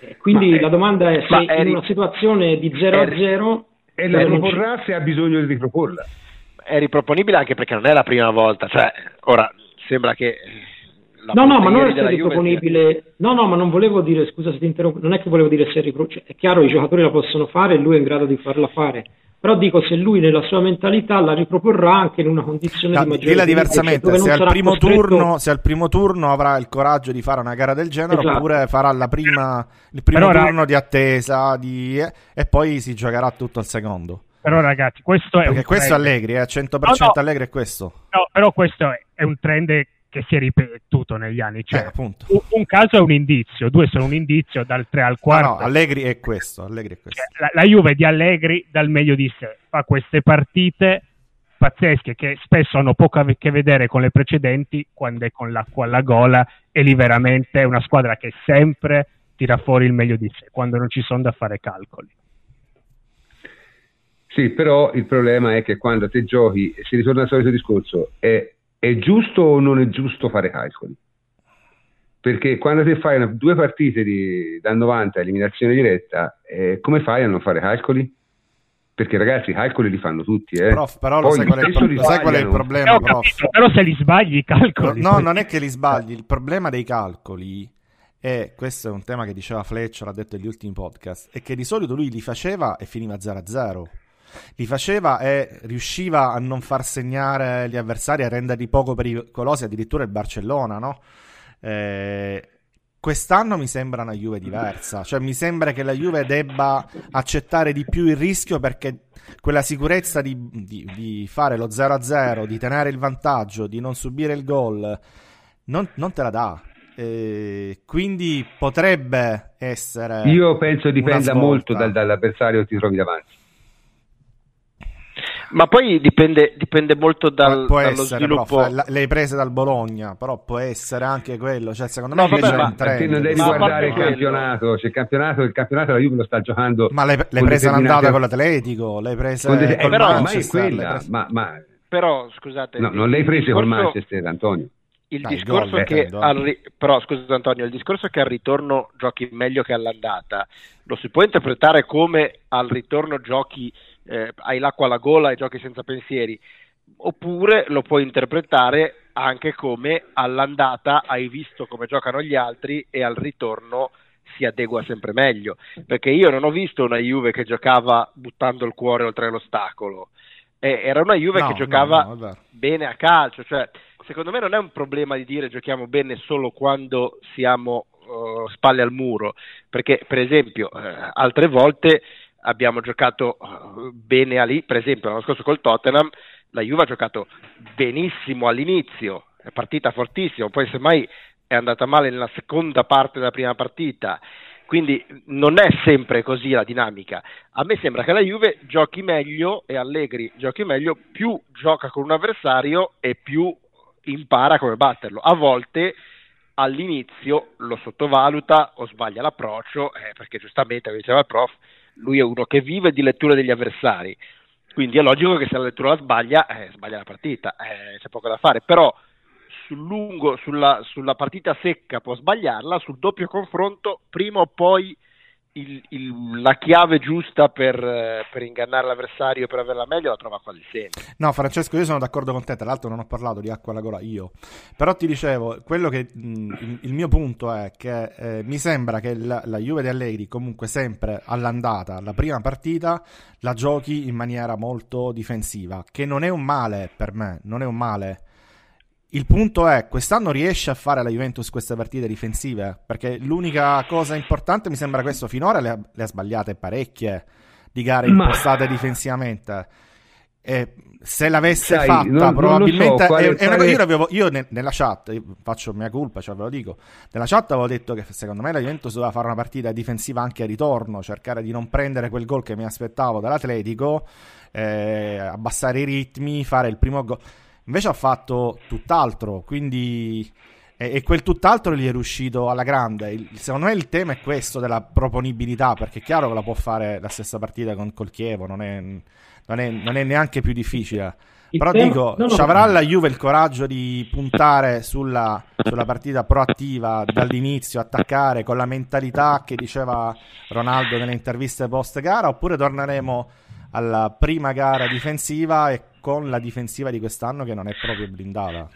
te. Eh, quindi ma la domanda è se in una situazione di 0 a 0
e la riproporrà se ha bisogno di riproporla.
È riproponibile anche perché non è la prima volta, cioè ora sembra che
No, no, ma non è riproponibile. Juve... No, no, ma non volevo dire, scusa se ti interrompo, non è che volevo dire se è riproponibile. È chiaro, i giocatori la possono fare e lui è in grado di farla fare però dico se lui nella sua mentalità la riproporrà anche in una condizione
no,
di maggiore
dilla diversamente se al, primo costretto... turno, se al primo turno avrà il coraggio di fare una gara del genere esatto. oppure farà prima, il primo però, turno rag... di attesa di... e poi si giocherà tutto al secondo
però ragazzi questo è
perché questo è Allegri è eh, 100% no, no. Allegri è questo
no però questo è, è un trend che si è ripetuto negli anni. Cioè, eh, un, un, caso è un indizio, due sono un indizio dal 3 al 4. No, no,
Allegri è questo. Allegri è questo.
Cioè, la, la, Juve di Allegri dal meglio di sé fa queste partite pazzesche che spesso hanno poco a che vedere con le precedenti quando è con l'acqua alla gola e lì veramente è una squadra che sempre tira fuori il meglio di sé quando non ci sono da fare calcoli.
Sì, però il problema è che quando te giochi, si ritorna al solito discorso, è è giusto o non è giusto fare calcoli? Perché quando ti fai una, due partite di, da 90 eliminazione diretta, eh, come fai a non fare calcoli? Perché ragazzi i calcoli li fanno tutti, eh.
Prof, però lo, sai qual, è il, pro- sai qual è il problema,
no, capito, però se li sbagli i calcoli.
No, non è che li sbagli, il problema dei calcoli è, questo è un tema che diceva Fletcher, l'ha detto negli ultimi podcast, è che di solito lui li faceva e finiva 0-0 li faceva e riusciva a non far segnare gli avversari, a renderli poco pericolosi, addirittura il Barcellona, no? Eh, quest'anno mi sembra una Juve diversa, cioè mi sembra che la Juve debba accettare di più il rischio perché quella sicurezza di, di, di fare lo 0-0, di tenere il vantaggio, di non subire il gol, non, non te la dà. Eh, quindi potrebbe essere.
Io penso dipenda molto dal, dall'avversario che ti trovi davanti.
Ma poi dipende, dipende molto dal, può dallo essere, sviluppo. Prof,
le hai prese dal Bologna, però può essere anche quello. Cioè, secondo me no,
vabbè, ma perché non devi guardare il campionato. C'è il campionato, il campionato la Juve lo sta giocando.
Ma l'hai, l'hai presa l'andata con l'Atletico, l'hai presa con
de- eh, però, ma è quella. Ma, ma...
Però scusate,
no, non l'hai prese discorso... con Manchester, Antonio.
il Dai, discorso che al, però scusa Antonio, il discorso che al ritorno giochi meglio che all'andata lo si può interpretare come al ritorno giochi eh, hai l'acqua alla gola e giochi senza pensieri, oppure lo puoi interpretare anche come all'andata hai visto come giocano gli altri e al ritorno si adegua sempre meglio, perché io non ho visto una Juve che giocava buttando il cuore oltre l'ostacolo, eh, era una Juve no, che giocava no, no, bene a calcio, cioè secondo me non è un problema di dire giochiamo bene solo quando siamo uh, spalle al muro, perché per esempio uh, altre volte abbiamo giocato uh, bene a lì, per esempio l'anno scorso col Tottenham la Juve ha giocato benissimo all'inizio, è partita fortissimo, poi semmai è andata male nella seconda parte della prima partita, quindi non è sempre così la dinamica. A me sembra che la Juve giochi meglio e Allegri giochi meglio, più gioca con un avversario e più impara come batterlo. A volte all'inizio lo sottovaluta o sbaglia l'approccio, eh, perché giustamente, come diceva il prof, lui è uno che vive di lettura degli avversari. Quindi è logico che se la lettura la sbaglia, eh, sbaglia la partita, eh, c'è poco da fare. Però sul lungo, sulla, sulla partita secca può sbagliarla, sul doppio confronto prima o poi il, il, la chiave giusta per, per, ingannare l'avversario per averla meglio la trova quasi sempre.
No, Francesco, io sono d'accordo con te. Tra l'altro, non ho parlato di acqua alla gola io, però ti dicevo, quello che mh, il, il, mio punto è che eh, mi sembra che la, la Juve di Allegri, comunque sempre all'andata, la prima partita la giochi in maniera molto difensiva, che non è un male per me, non è un male il punto è, quest'anno riesce a fare la Juventus queste partite difensive? Perché l'unica cosa importante mi sembra questo, finora le ha, le ha sbagliate parecchie di gare impostate Ma... difensivamente. E se l'avesse Sai, fatta, non, probabilmente. Non so, è, è una, io, avevo, io ne, nella chat, io faccio mia colpa, cioè ve lo dico. Nella chat avevo detto che secondo me la Juventus doveva fare una partita difensiva anche a ritorno, cercare di non prendere quel gol che mi aspettavo dall'Atletico, eh, abbassare i ritmi, fare il primo gol. Invece ha fatto tutt'altro, quindi... E, e quel tutt'altro gli è riuscito alla grande. Il, secondo me il tema è questo della proponibilità, perché è chiaro che la può fare la stessa partita con, col Chievo, non è, non è, non è neanche più difficile. Il Però tema... dico, no, no, ci avrà la Juve il coraggio di puntare sulla, sulla, partita proattiva dall'inizio, attaccare con la mentalità che diceva Ronaldo nelle interviste post gara, oppure torneremo alla prima gara difensiva e con la difensiva di quest'anno che non è proprio blindata.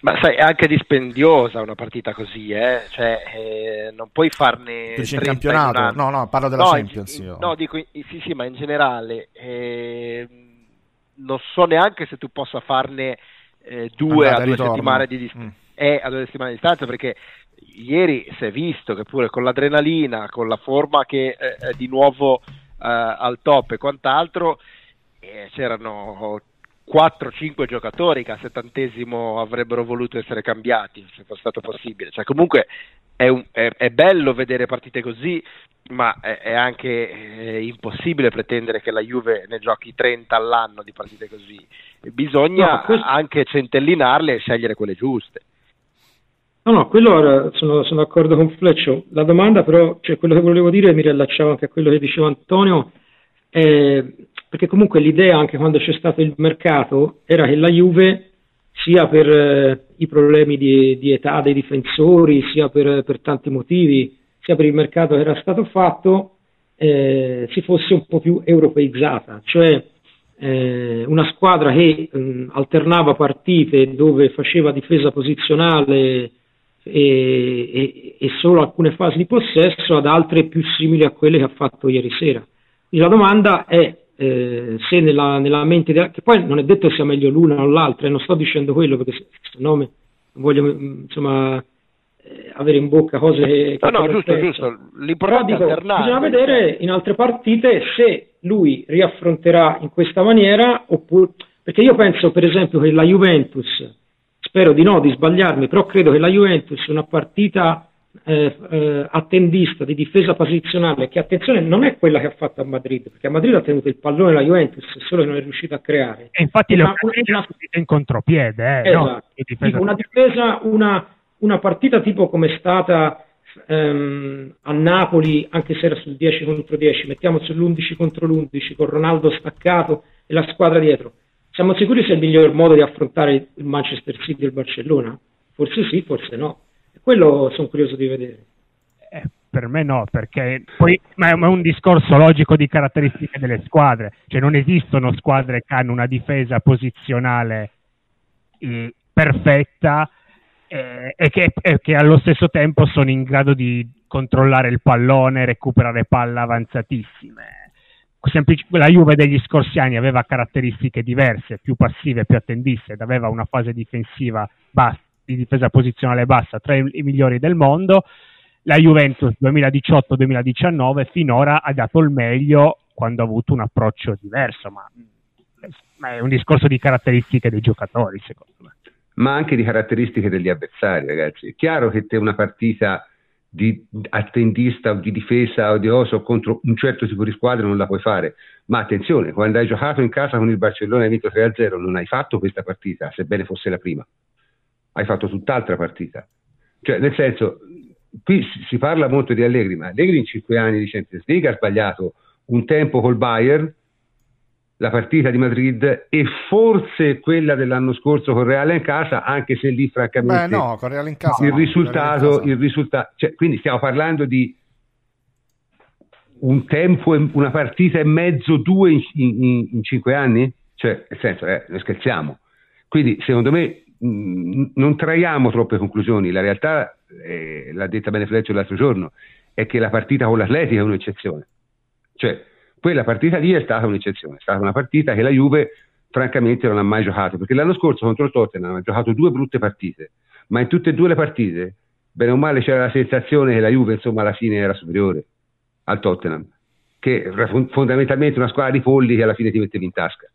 Ma sai, è anche dispendiosa una partita così, eh? cioè, eh, non puoi farne...
Tu dici campionato? No, no, parlo della no, Champions.
In, no, dico, sì, sì, ma in generale eh, non so neanche se tu possa farne eh, due a due settimane di distanza. Mm. Eh, a due settimane di distanza perché ieri si è visto che pure con l'adrenalina, con la forma che è di nuovo eh, al top e quant'altro, eh, c'erano 4-5 giocatori che al settantesimo avrebbero voluto essere cambiati se fosse stato possibile. Cioè, comunque è, un, è, è bello vedere partite così, ma è, è anche eh, impossibile pretendere che la Juve ne giochi 30 all'anno di partite così. Bisogna no, questo... anche centellinarle e scegliere quelle giuste.
No, no, quello sono, sono d'accordo con Fleccio. La domanda però, cioè quello che volevo dire, mi riallacciavo anche a quello che diceva Antonio, è perché comunque l'idea anche quando c'è stato il mercato era che la Juve sia per eh, i problemi di, di, età dei difensori, sia per, per, tanti motivi, sia per il mercato che era stato fatto, eh, si fosse un po' più europeizzata, cioè eh, una squadra che mh, alternava partite dove faceva difesa posizionale e, e, e, solo alcune fasi di possesso ad altre più simili a quelle che ha fatto ieri sera. Quindi la domanda è eh, se nella, nella mente, de- che poi non è detto sia meglio l'una o l'altra, e non sto dicendo quello perché se, se no non voglio mm, insomma eh, avere in bocca cose che...
No, no, giusto, giusto, l'importante
dico,
alternare.
Bisogna vedere in altre partite se lui riaffronterà in questa maniera oppure... Perché io penso per esempio che la Juventus, spero di no, di sbagliarmi, però credo che la Juventus una partita eh, eh, attendista di difesa posizionale che attenzione non è quella che ha fatto a Madrid perché a Madrid ha tenuto il pallone la Juventus solo che non è riuscito a creare
e infatti una, una, in contropiede eh,
esatto. no? difesa una difesa una, una, partita tipo come è stata ehm, a Napoli anche se era sul 10 contro 10 mettiamo sull'11 contro l'11 con Ronaldo staccato e la squadra dietro siamo sicuri è il miglior modo di affrontare il Manchester City e il Barcellona? Forse sì, forse no. Quello sono curioso di vedere.
Eh, per me no, perché poi ma è un discorso logico di caratteristiche delle squadre, cioè non esistono squadre che hanno una difesa posizionale eh, perfetta eh, e, che, e, che, allo stesso tempo sono in grado di controllare il pallone, recuperare palle avanzatissime. Semplic- la Juve degli scorsi anni aveva caratteristiche diverse, più passive, più attendiste, ed aveva una fase difensiva bassa, di difesa posizionale bassa tra i, i migliori del mondo. La Juventus 2018-2019 finora ha dato il meglio quando ha avuto un approccio diverso, ma, ma è un discorso di caratteristiche dei giocatori, secondo me
ma anche di caratteristiche degli avversari, ragazzi. È chiaro che te una partita di attendista o di difesa o di oso contro un certo tipo di squadra non la puoi fare, ma attenzione, quando hai giocato in casa con il Barcellona e hai vinto 3-0 non hai fatto questa partita, sebbene fosse la prima, hai fatto tutt'altra partita. Cioè, nel senso, qui si parla molto di Allegri, ma Allegri in 5 anni di Champions League ha sbagliato un tempo col Bayern, la partita di Madrid e forse quella dell'anno scorso con Reale in casa, anche se lì francamente
Beh, no, con Reale in casa,
il
no,
risultato, il risultato cioè, quindi stiamo parlando di un tempo, una partita e mezzo, due in, in, in cinque anni? Cioè, nel senso, eh, noi scherziamo. Quindi, secondo me, mh, non traiamo troppe conclusioni. La realtà, eh, l'ha detta bene Fleccio l'altro giorno, è che la partita con l'Atletica è un'eccezione. Cioè, quella partita lì è stata un'eccezione, è stata una partita che la Juve francamente non ha mai giocato, perché l'anno scorso contro il Tottenham ha giocato due brutte partite, ma in tutte e due le partite, bene o male, c'era la sensazione che la Juve insomma alla fine era superiore al Tottenham, che era fondamentalmente una squadra di polli che alla fine ti mettevi in tasca.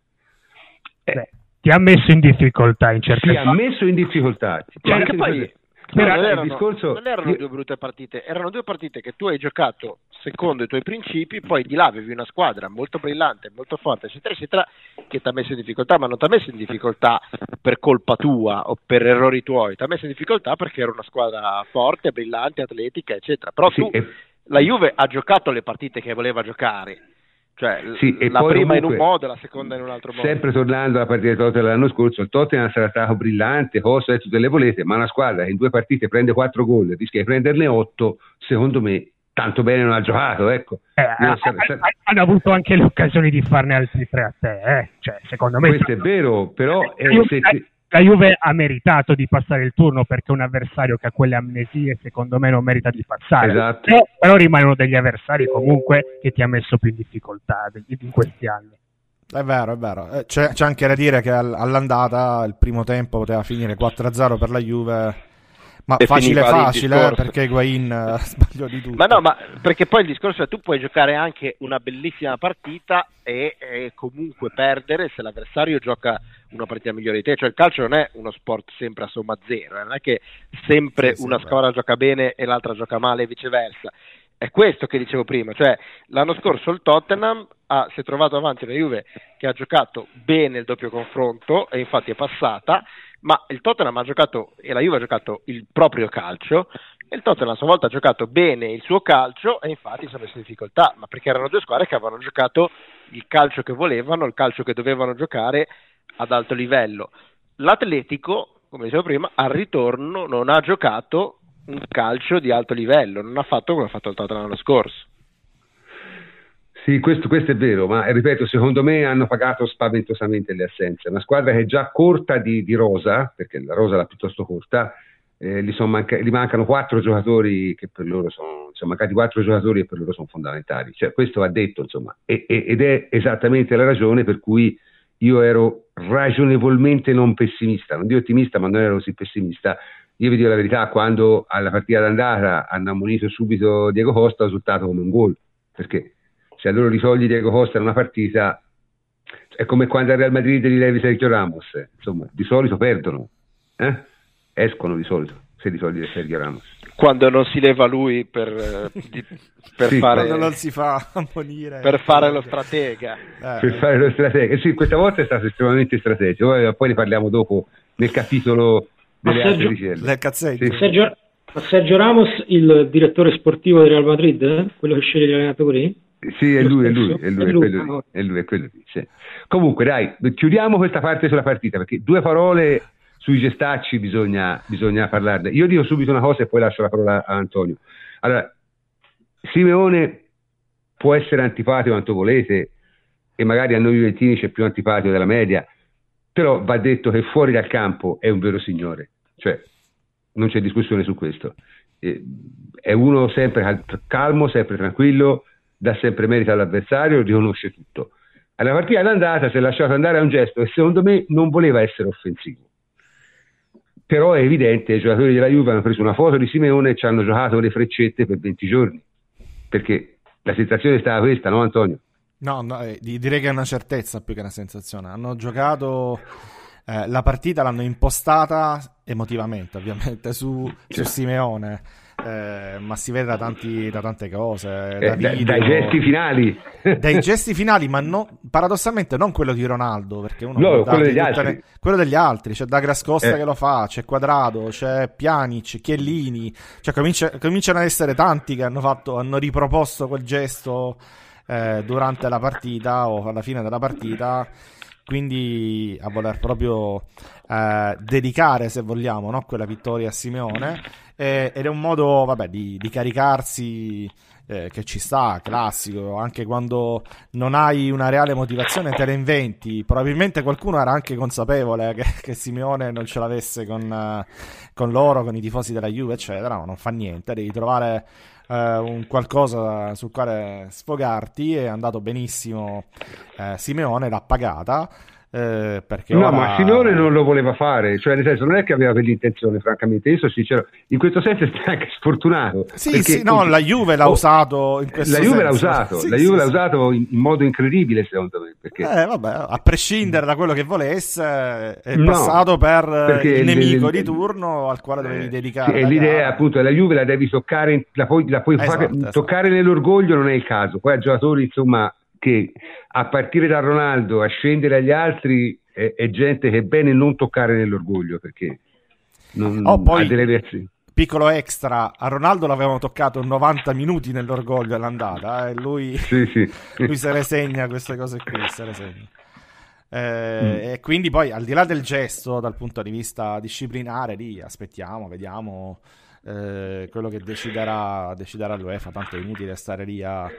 Eh, ti ha messo in difficoltà in certe
Ti ha messo in difficoltà.
Cioè, anche poi, non, erano, discorso... non erano due brutte partite, erano due partite che tu hai giocato secondo i tuoi principi, poi di là avevi una squadra molto brillante, molto forte, eccetera, eccetera, che ti ha messo in difficoltà, ma non ti ha messo in difficoltà per colpa tua o per errori tuoi, ti ha messo in difficoltà perché era una squadra forte, brillante, atletica, eccetera. Però sì, tu, e... la Juve ha giocato le partite che voleva giocare cioè, sì, la prima comunque, in un modo, la seconda in un altro modo.
Sempre tornando alla partita di Tottenham dell'anno scorso, il Tottenham sarà stato brillante, cosa e tutte le volete, ma una squadra che in due partite prende quattro gol, rischia di prenderne otto, secondo me tanto bene non ha giocato, ecco.
Eh, ha, ha, hanno avuto anche le occasioni di farne altri tre a te, eh. cioè, secondo me...
Questo è vero, però...
Eh, se, se, la Juve ha meritato di passare il turno perché un avversario che ha quelle amnesie secondo me non merita di passare
esatto.
eh, però rimangono degli avversari comunque che ti ha messo più in difficoltà in questi anni
è vero, è vero. Eh, c'è, c'è, anche da dire che all'andata il primo tempo poteva finire 4-0 per la Juve ma facile facile, eh, perché Higuain uh, sbagliò di tutto.
Ma no, ma perché poi il discorso è che tu puoi giocare anche una bellissima partita e, e, comunque perdere se l'avversario gioca una partita migliore di te. Cioè il calcio non è uno sport sempre a somma zero, eh? non è che sempre sì, una sì, squadra gioca bene e l'altra gioca male e viceversa. È questo che dicevo prima, cioè l'anno scorso il Tottenham ha, si è trovato avanti una Juve che ha giocato bene il doppio confronto e infatti è passata ma il Tottenham ha giocato e la Juve ha giocato il proprio calcio e il Tottenham a sua volta ha giocato bene il suo calcio e infatti si è messo in difficoltà, ma perché erano due squadre che avevano giocato il calcio che volevano, il calcio che dovevano giocare ad alto livello. L'Atletico, come dicevo prima, al ritorno non ha giocato un calcio di alto livello, non ha fatto come ha fatto il Tottenham l'anno scorso.
Sì, questo, questo, è vero, ma ripeto, secondo me hanno pagato spaventosamente le assenze. Una squadra che è già corta di, di rosa, perché la rosa è piuttosto corta, eh, gli, manca, gli, mancano quattro giocatori che per loro sono, sono mancati quattro giocatori che per loro sono fondamentali. Cioè, questo va detto, insomma, e, e, ed è esattamente la ragione per cui io ero ragionevolmente non pessimista, non dico ottimista, ma non ero così pessimista. Io vi dico la verità, quando alla partita d'andata hanno ammonito subito Diego Costa, ho risultato come un gol, perché se a loro risolvi Diego Costa in una partita è come quando al Real Madrid gli levi Sergio Ramos. Insomma di solito perdono eh? escono di solito se risolvi Sergio Ramos.
Quando non si leva lui per, per
sì,
fare
quando non si fa ammonire.
per fare lo stratega.
Eh. per fare lo stratega. Sì questa volta è stato estremamente strategico. Poi ne parliamo dopo nel capitolo delle Sergio, altre
vicende.
Sì. Sergio, Sergio Ramos il direttore sportivo del Real Madrid eh? quello che sceglie gli allenatori
sì, è lui, è lui, è lui, è lui, è lui, è lui, è quello lì, sì. Comunque, dai, chiudiamo questa parte sulla partita perché due parole sui gestacci bisogna, bisogna parlarne. Io dico subito una cosa e poi lascio la parola a Antonio. Allora, Simeone può essere antipatico quanto volete e magari a noi Juventini c'è più antipatico della media, però va detto che fuori dal campo è un vero signore, cioè non c'è discussione su questo. è uno sempre calmo, sempre tranquillo, dà sempre merito all'avversario, riconosce tutto. Alla partita d'andata si è lasciato andare a un gesto che secondo me non voleva essere offensivo. Però è evidente, i giocatori della Juve hanno preso una foto di Simeone e ci hanno giocato le freccette per 20 giorni. Perché la sensazione è stata questa, no Antonio?
No, no eh, direi che è una certezza più che una sensazione. Hanno giocato eh, la partita, l'hanno impostata emotivamente, ovviamente, su, su Simeone. Eh, ma si vede da, tanti, da tante cose.
Eh, da video, dai gesti finali.
dai gesti finali, ma no, paradossalmente non quello di Ronaldo, perché uno
no, quello degli, le,
quello degli altri. C'è Douglas Costa eh. che lo fa, c'è Quadrado, c'è Pjanic, Chiellini. Cioè, comincia, cominciano ad essere tanti che hanno, fatto, hanno riproposto quel gesto eh, durante la partita o alla fine della partita quindi a voler proprio eh, dedicare, se vogliamo, no? quella vittoria a Simeone. Eh, ed è un modo vabbè, di, di caricarsi eh, che ci sta, classico, anche quando non hai una reale motivazione te le inventi, probabilmente qualcuno era anche consapevole che, che Simeone non ce l'avesse con, con loro, con i tifosi della Juve, eccetera, ma non fa niente, devi trovare eh, un qualcosa sul quale sfogarti, è andato benissimo eh, Simeone, l'ha pagata. Eh,
no,
ora...
ma Simeone non lo voleva fare, cioè nel senso non è che aveva quell'intenzione, francamente. Io sono sincero, in questo senso è anche sfortunato.
Sì, perché, sì, no, la Juve l'ha oh, usato in questo
La Juve
senso.
l'ha usato, sì, la Juve sì, l'ha usato in, in, modo incredibile, secondo me. Perché...
Eh, vabbè, a prescindere da quello che volesse, è no, passato per il nemico di turno al quale dovevi eh, dedicare.
Sì, l'idea gara. appunto la Juve la devi toccare, la puoi, la puoi esatto, fare, esatto. toccare nell'orgoglio non è il caso. Poi a giocatori, insomma, che a partire da Ronaldo a scendere agli altri è, è gente che è bene non toccare nell'orgoglio perché non
oh, poi, ha delle reazioni. Piccolo extra, a Ronaldo l'avevano toccato 90 minuti nell'orgoglio all'andata eh, e lui, sì, sì. lui se ne segna queste cose qui, se ne segna. Eh, mm. E quindi poi al di là del gesto dal punto di vista disciplinare, lì aspettiamo, vediamo eh, quello che deciderà, deciderà l'UEFA, tanto è inutile stare lì a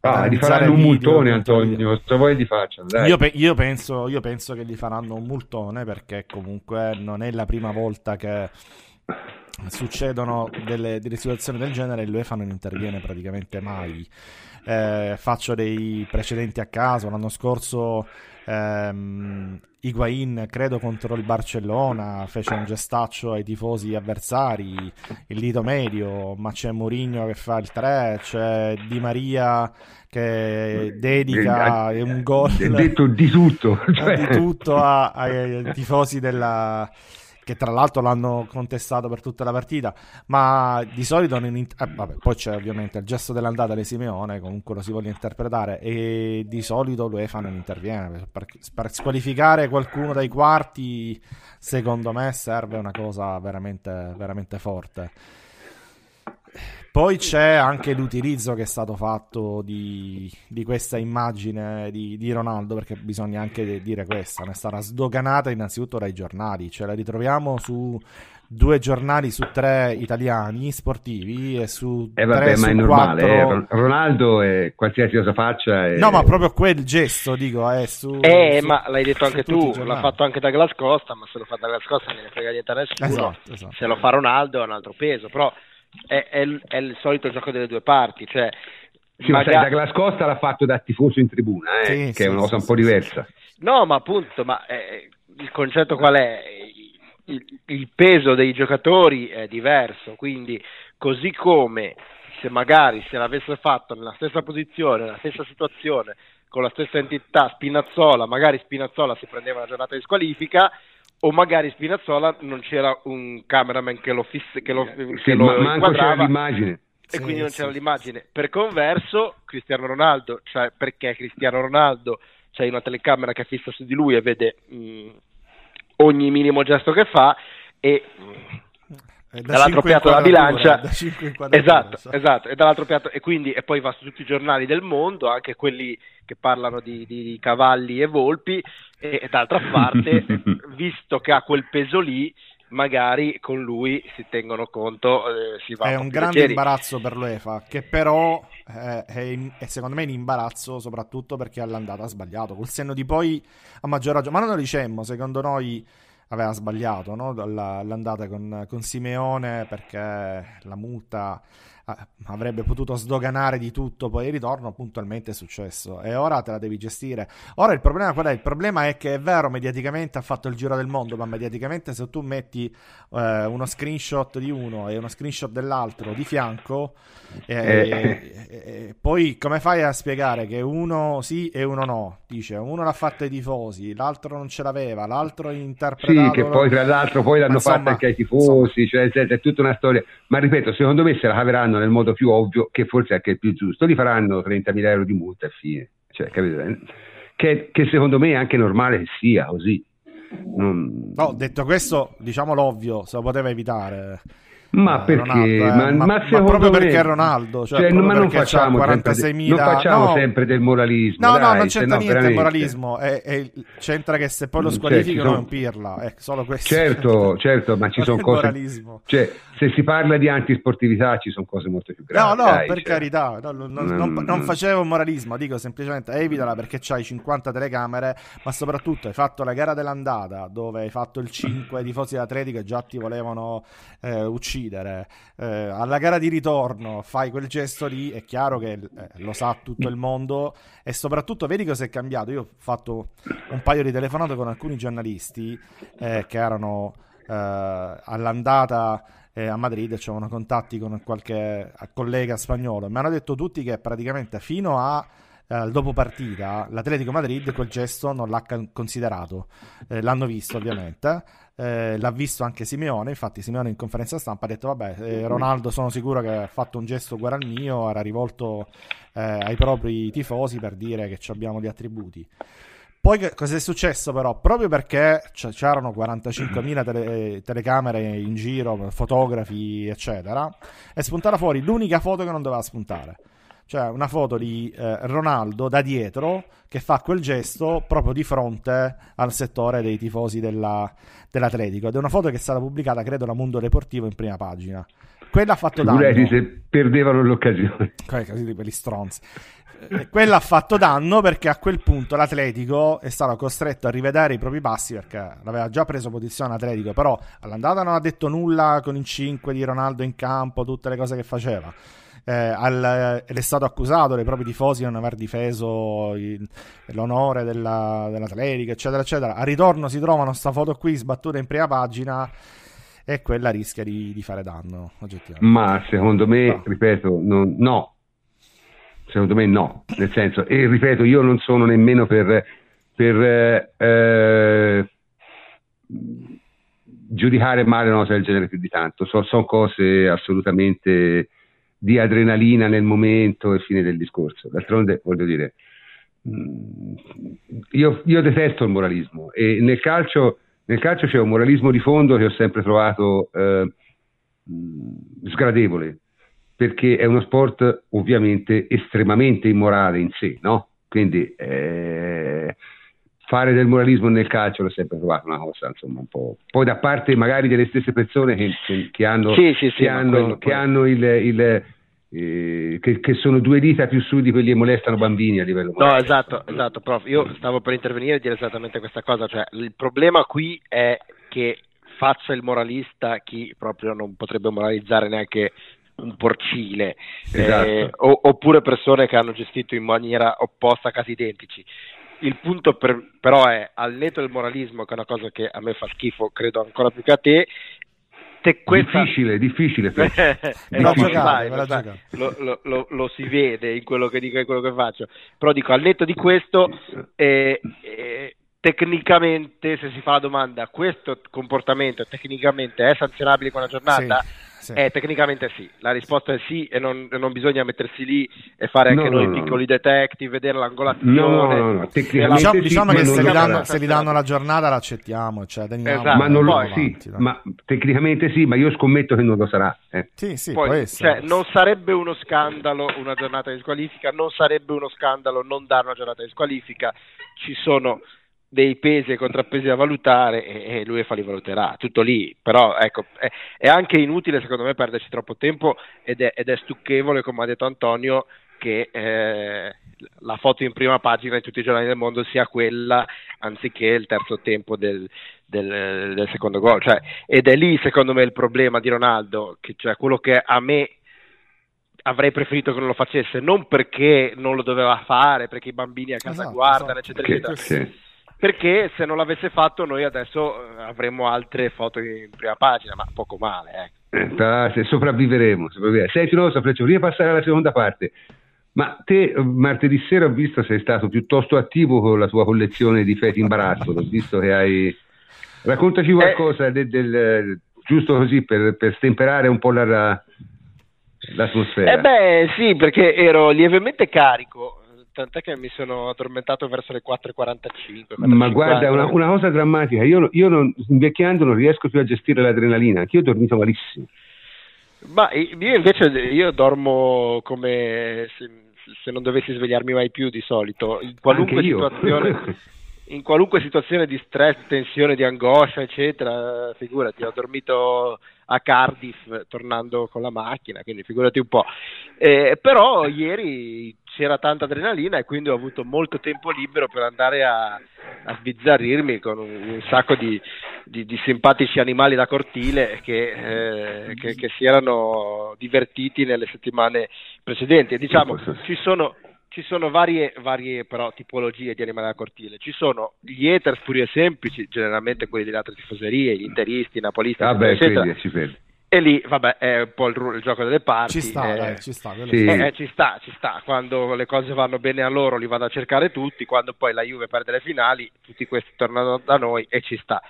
Ah, gli faranno un multone, Antonio. Se vuoi li facciano.
Io, pe- io, penso, io penso che gli faranno un multone perché comunque non è la prima volta che succedono delle, delle situazioni del genere e l'UEFA non interviene praticamente mai. Eh, faccio dei precedenti a caso. L'anno scorso ehm, Higuain, credo contro il Barcellona, fece un gestaccio ai tifosi avversari, il dito medio, ma c'è Mourinho che fa il 3, c'è Di Maria che dedica
eh,
un gol.
detto di tutto.
Cioè. Di tutto ai, ai tifosi della che tra l'altro l'hanno contestato per tutta la partita, ma di solito int- eh, vabbè, poi c'è ovviamente il gesto dell'andata di Simeone, comunque lo si vuole interpretare e di solito l'UEFA non interviene per, per squalificare qualcuno dai quarti, secondo me serve una cosa veramente veramente forte. Poi c'è anche l'utilizzo che è stato fatto di, di questa immagine di, di, Ronaldo, perché bisogna anche dire questa, è stata sdoganata innanzitutto dai giornali, cioè la ritroviamo su due giornali su tre italiani sportivi e su
eh vabbè,
tre
ma
è
normale,
quattro...
eh. Ronaldo è qualsiasi cosa faccia è...
no ma proprio quel gesto dico è su
eh
su,
ma l'hai detto anche tu l'ha fatto anche da Costa ma se lo fa da Costa non ne frega niente a nessuno esatto, esatto. se lo fa Ronaldo è un altro peso però è, è, è, il solito gioco delle due parti, cioè
sì, magari... ma sai, Douglas Costa l'ha fatto da tifoso in tribuna, eh, sì, che sì, è una cosa un po' diversa.
No, ma appunto, ma eh, il concetto qual è? Il, il, peso dei giocatori è diverso, quindi così come se magari se l'avesse fatto nella stessa posizione, nella stessa situazione, con la stessa entità Spinazzola, magari Spinazzola si prendeva una giornata di squalifica, o magari Spinazzola non c'era un cameraman che lo, fisse, che lo,
sì, che lo ma manco c'era l'immagine.
E sì, quindi non c'era sì. l'immagine. Per converso Cristiano Ronaldo cioè perché Cristiano Ronaldo c'è una telecamera che fissa su di lui e vede mh, ogni minimo gesto che fa e mh, da dall'altro piatto della bilancia esatto, esatto, e dall'altro piatto e quindi e poi va su tutti i giornali del mondo anche quelli che parlano di, di, di cavalli e volpi e, e d'altra parte visto che ha quel peso lì magari con lui si tengono conto eh, si
è un grande leggeri. imbarazzo per l'UEFA che però eh, è, in, è, secondo me in imbarazzo soprattutto perché all'andata ha sbagliato. Col senno di poi a maggior ragione ma non lo dicemmo secondo noi aveva sbagliato no? l'andata con, con Simeone perché la multa avrebbe potuto sdoganare di tutto, poi il ritorno puntualmente è successo e ora te la devi gestire. Ora il problema qual è? Il problema è che è vero, mediaticamente ha fatto il giro del mondo, ma mediaticamente se tu metti eh, uno screenshot di uno e uno screenshot dell'altro di fianco, eh, eh. eh poi come fai a spiegare che uno sì e uno no? Dice uno l'ha fatto ai tifosi, l'altro non ce l'aveva, l'altro interpretato...
Sì, che poi tra l'altro poi l'hanno fatta anche ai tifosi, insomma... cioè è tutta una storia. Ma ripeto, secondo me se la caveranno nel modo più ovvio, che forse è anche il più giusto, li faranno 30.000 euro di multa e fine. Cioè, che, che, secondo me è anche normale che sia così.
Non... No, detto questo, diciamo l'ovvio, se lo poteva evitare.
Ma perché?
Ronaldo, eh? ma, ma, ma, proprio me... perché Ronaldo, cioè, cioè, ma
non facciamo, 46.000... non facciamo no. sempre del moralismo.
No,
dai, no,
non c'entra no, niente il moralismo. È, è, c'entra che se poi lo squalificano cioè, sono... è un pirla. È solo questo.
Certo, certo, ma ci sono cose. Cioè, se si parla di antisportività ci sono cose molto più gravi.
No, no,
dai,
per cioè... carità, no, non, non, non, facevo moralismo, dico semplicemente evitala perché c'hai 50 telecamere, ma soprattutto hai fatto la gara dell'andata dove hai fatto il 5 tifosi dell'Atletico e già ti volevano eh, uccidere eh, alla gara di ritorno fai quel gesto lì, è chiaro che eh, lo sa tutto il mondo e soprattutto vedi cosa è cambiato. Io ho fatto un paio di telefonate con alcuni giornalisti eh, che erano eh, all'andata eh, a Madrid, c'erano contatti con qualche collega spagnolo, mi hanno detto tutti che praticamente fino a eh, dopo partita l'Atletico Madrid quel gesto non l'ha considerato, eh, l'hanno visto ovviamente, eh, l'ha visto anche Simeone, infatti Simeone in conferenza stampa ha detto vabbè eh, Ronaldo sono sicuro che ha fatto un gesto uguale al mio, era rivolto eh, ai propri tifosi per dire che abbiamo gli attributi. Poi cosa è successo però? Proprio perché c- c'erano 45.000 tele- telecamere in giro, fotografi eccetera, è spuntata fuori l'unica foto che non doveva spuntare. Cioè una foto di eh, Ronaldo da dietro che fa quel gesto proprio di fronte al settore dei tifosi della, dell'Atletico ed è una foto che è stata pubblicata credo da Mundo Deportivo in prima pagina. Quella ha fatto danno.
se perdevano l'occasione.
Così di quelli stronzi. eh, quella ha fatto danno perché a quel punto l'Atletico è stato costretto a rivedere i propri passi perché l'aveva già preso posizione Atletico però all'andata non ha detto nulla con il 5 di Ronaldo in campo tutte le cose che faceva eh, al, ed è stato accusato dai propri tifosi di non aver difeso il, l'onore della, dell'Atletica, eccetera, eccetera. A ritorno si trovano questa foto qui sbattuta in prima pagina e quella rischia di, di fare danno.
Ma secondo me, no. ripeto, non, no. Secondo me no, nel senso, e ripeto, io non sono nemmeno per, per eh, giudicare male una cosa del genere più di tanto, so, sono cose assolutamente di adrenalina nel momento e fine del discorso. D'altronde, voglio dire, mm, io, io detesto il moralismo e nel calcio, nel calcio, c'è un moralismo di fondo che ho sempre trovato eh, mm, sgradevole, perché è uno sport ovviamente estremamente immorale in sé, no? Quindi eh, fare del moralismo nel calcio l'ho sempre trovato una cosa insomma un po'. Poi da parte magari delle stesse persone che, che, che hanno, sì, sì, sì, che hanno, che hanno il, il eh, che, che, sono due dita più su di quelli che molestano bambini a livello
No, esatto, esatto, prof. Io stavo per intervenire e dire esattamente questa cosa. Cioè, il problema qui è che faccia il moralista chi proprio non potrebbe moralizzare neanche un porcile, esatto. eh, o, oppure persone che hanno gestito in maniera opposta casi identici il punto per, però è al netto del moralismo, che è una cosa che a me fa schifo, credo ancora più che a te.
te questa... Difficile, difficile.
eh, no, giocare, lo, lo, lo, lo, si vede in quello che dico e in quello che faccio. Però dico, al netto di questo, eh, eh, tecnicamente, se si fa la domanda, questo comportamento tecnicamente è sanzionabile con la giornata? Sì Sì. Eh, tecnicamente sì, la risposta è sì e non, non bisogna mettersi lì e fare anche no, noi no, piccoli no. detective, vedere l'angolazione.
No, no, no,
diciamo, sì, diciamo che se li, danno, se li, danno, la giornata l'accettiamo, cioè teniamo,
esatto. ma, non lo, avanti, sì, ma tecnicamente sì, ma io scommetto che non lo sarà. Eh.
Sì, sì,
Poi, cioè, non sarebbe uno scandalo una giornata di squalifica, non sarebbe uno scandalo non dare una giornata di squalifica, ci sono dei pesi e contrappesi da valutare e, e l'UEFA li valuterà, tutto lì, però ecco, è, è, anche inutile secondo me perderci troppo tempo ed è, ed è stucchevole, come ha detto Antonio, che eh, la foto in prima pagina di tutti i giornali del mondo sia quella anziché il terzo tempo del, del, del secondo gol, cioè, ed è lì secondo me il problema di Ronaldo, che, cioè quello che a me avrei preferito che non lo facesse, non perché non lo doveva fare, perché i bambini a casa esatto, guardano, esatto. eccetera, eccetera. Sì perché se non l'avesse fatto noi adesso eh, avremmo altre foto in prima pagina, ma poco male.
Ecco. Eh, sopravviveremo, sopravviveremo. Senti, non lo so, Fleccio, prima passare alla seconda parte. Ma te martedì sera ho visto sei stato piuttosto attivo con la tua collezione di feti imbarazzo, ho visto che hai... Raccontaci qualcosa eh, del, del, giusto così per, per stemperare un po' la, l'atmosfera.
Eh beh sì, perché ero lievemente carico, tant'è che mi sono addormentato verso le 4.45.
Ma guarda, una, una, cosa drammatica, io, io non, invecchiando non riesco più a gestire l'adrenalina, anche io ho dormito malissimo.
Ma io invece io dormo come se, se non dovessi svegliarmi mai più di solito, in qualunque situazione. in qualunque situazione di stress, tensione, di angoscia, eccetera, figurati, ho dormito a Cardiff tornando con la macchina, quindi figurati un po'. Eh, però ieri c'era tanta adrenalina e quindi ho avuto molto tempo libero per andare a, a sbizzarrirmi con un, un sacco di, di, di, simpatici animali da cortile che, eh, che, che si erano divertiti nelle settimane precedenti. Diciamo, ci sono ci sono varie, varie però tipologie di animali da cortile. Ci sono gli haters puri e semplici, generalmente quelli delle altre tifoserie, gli interisti, i napolisti,
ah eccetera, beh, eccetera.
E lì, vabbè, è un po' il, il gioco delle parti.
Ci sta, eh, dai, ci sta.
Sì. Eh, eh, ci sta, ci sta. Quando le cose vanno bene a loro li vado a cercare tutti, quando poi la Juve perde le finali, tutti questi tornano da noi e ci sta.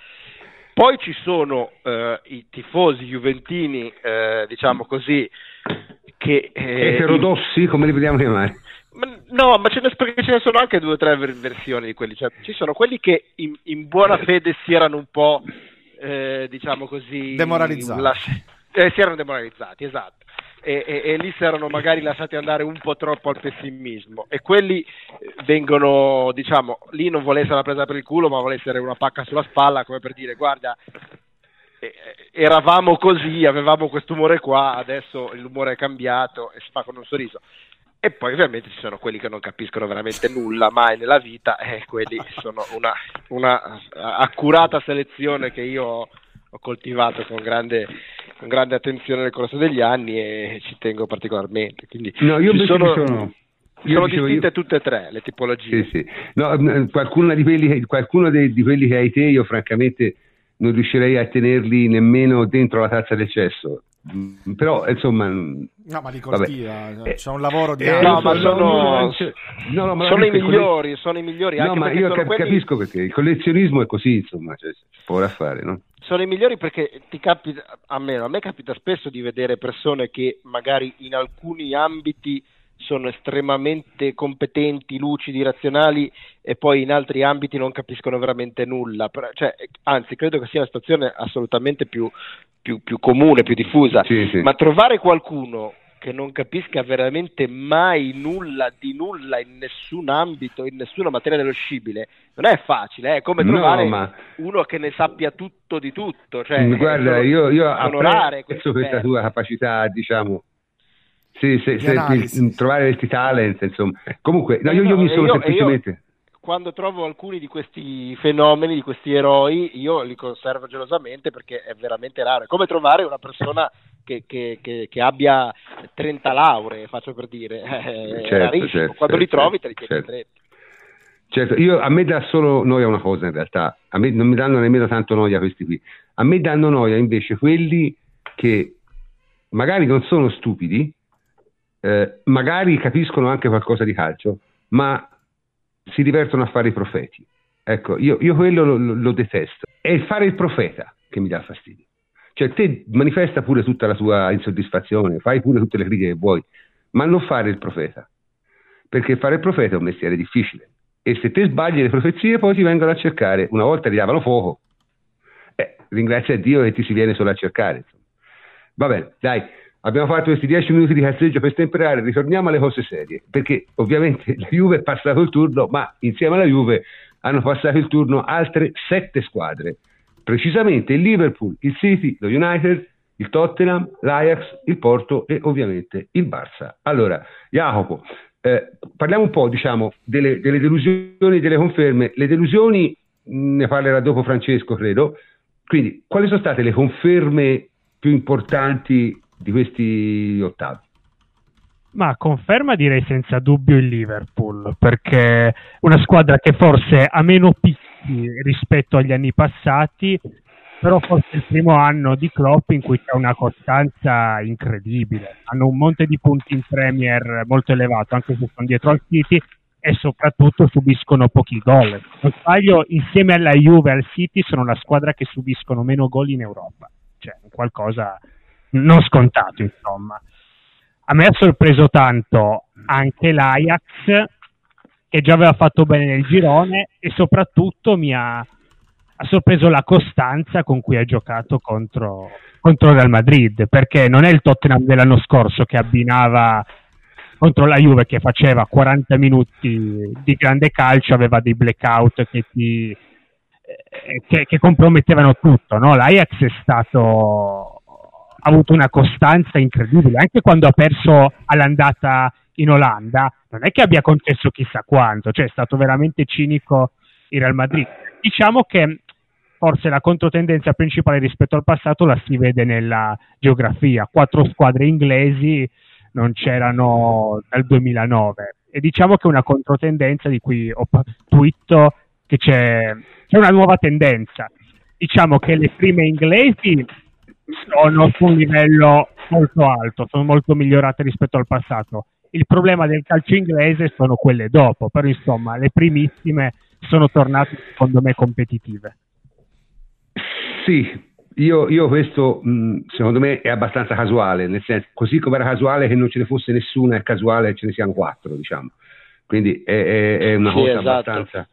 Poi ci sono eh, i tifosi juventini, eh, diciamo così, che...
Eh, Eterodossi, come li vediamo chiamare?
No, ma ce ne, perché ce ne sono anche due o tre versioni di quelli. Cioè, ci sono quelli che in, in buona fede si erano un po', eh, diciamo così...
Demoralizzati. Lasci-
eh, si erano demoralizzati, esatto. E, e, e, lì si erano magari lasciati andare un po' troppo al pessimismo. E quelli eh, vengono, diciamo, lì non vuole essere una presa per il culo, ma vuole essere una pacca sulla spalla, come per dire, guarda, eh, eravamo così, avevamo questo umore qua, adesso l'umore è cambiato e si fa con un sorriso. E poi ovviamente ci sono quelli che non capiscono veramente nulla mai nella vita e quelli sono una, una accurata selezione che io ho, coltivato con grande, con grande, attenzione nel corso degli anni e ci tengo particolarmente. Quindi
no, io sono, sono,
io sono distinte io... tutte e tre le tipologie.
Sì, sì. No, qualcuno, di quelli, qualcuno dei, di quelli che hai te io francamente non riuscirei a tenerli nemmeno dentro la tazza del cesso Mm, però insomma
no ma li coltiva cioè, c'è un lavoro di
eh, no, ma sono, no, no, ma sono i migliori sono i migliori
no ma io cap- quelli... capisco perché il collezionismo è così insomma cioè, si può fare no?
sono i migliori perché ti capita a me, a me capita spesso di vedere persone che magari in alcuni ambiti sono estremamente competenti, lucidi, razionali e poi in altri ambiti non capiscono veramente nulla. Cioè, anzi, credo che sia una situazione assolutamente più, più, più comune, più diffusa. Sì, sì. Ma trovare qualcuno che non capisca veramente mai nulla di nulla in nessun ambito, in nessuna materia dello scibile, non è facile, è come trovare no, ma... uno che ne sappia tutto di tutto. Cioè,
Guarda, io, io apprezzo questa tua capacità, diciamo, sì, sì, sì, trovare questi talent, insomma. Comunque, no, io, io, mi sono io, semplicemente... Io,
quando trovo alcuni di questi fenomeni, di questi eroi, io li conservo gelosamente perché è veramente raro. È come trovare una persona che, che, che, che abbia 30 lauree, faccio per dire. È certo, certo, quando certo, li trovi te li tieni certo. stretti.
Certo, io, a me dà solo noia una cosa in realtà, a me non mi danno nemmeno tanto noia questi qui, a me danno noia invece quelli che magari non sono stupidi, eh, magari capiscono anche qualcosa di calcio, ma si divertono a fare i profeti. Ecco, io, io quello lo, lo, detesto. È il fare il profeta che mi dà fastidio. Cioè te manifesta pure tutta la tua insoddisfazione, fai pure tutte le critiche che vuoi, ma non fare il profeta, perché fare il profeta è un mestiere difficile e se te sbagli le profezie poi ti vengono a cercare, una volta ti davano fuoco, eh, ringrazia Dio che ti si viene solo a cercare. Va bene, dai, abbiamo fatto questi dieci minuti di cazzeggio per stemperare, ritorniamo alle cose serie, perché ovviamente la Juve è passato il turno, ma insieme alla Juve hanno passato il turno altre sette squadre, precisamente il Liverpool, il City, lo United, il Tottenham, l'Ajax, il Porto e ovviamente il Barça. Allora, Jacopo, eh, parliamo un po' diciamo, delle, delle delusioni delle conferme. Le delusioni ne parlerà dopo Francesco, credo. Quindi, quali sono state le conferme più importanti di questi ottavi?
Ma conferma direi senza dubbio il Liverpool, perché una squadra che forse ha meno picchi rispetto agli anni passati, però forse il primo anno di Klopp in cui c'è una costanza incredibile. Hanno un monte di punti in Premier molto elevato, anche se sono dietro al City, e soprattutto subiscono pochi gol. Non sbaglio, insieme alla Juve e al City sono la squadra che subiscono meno gol in Europa. Cioè, qualcosa non scontato, insomma a me ha sorpreso tanto anche l'Ajax che già aveva fatto bene nel girone e soprattutto mi ha, ha sorpreso la costanza con cui ha giocato contro, contro Real Madrid perché non è il Tottenham dell'anno scorso che abbinava contro la Juve che faceva 40 minuti di grande calcio aveva dei blackout che ti eh, che, che compromettevano tutto no? l'Ajax è stato avuto una costanza incredibile, anche quando ha perso all'andata in Olanda, non è che abbia concesso chissà quanto, cioè è stato veramente cinico il Real Madrid. Diciamo che forse la controtendenza principale rispetto al passato la si vede nella geografia, quattro squadre inglesi non c'erano dal 2009 e diciamo che è una controtendenza di cui ho twitto che c'è, c'è una nuova tendenza. Diciamo che le prime inglesi sono su un livello molto alto, sono molto migliorate rispetto al passato. Il problema del calcio inglese sono quelle dopo, però insomma le primissime sono tornate secondo me competitive.
Sì, io, io, questo mh, secondo me è abbastanza casuale, nel senso, così come era casuale che non ce ne fosse nessuna, è casuale che ce ne siano quattro, diciamo. Quindi è, è, è una sì, cosa esatto. abbastanza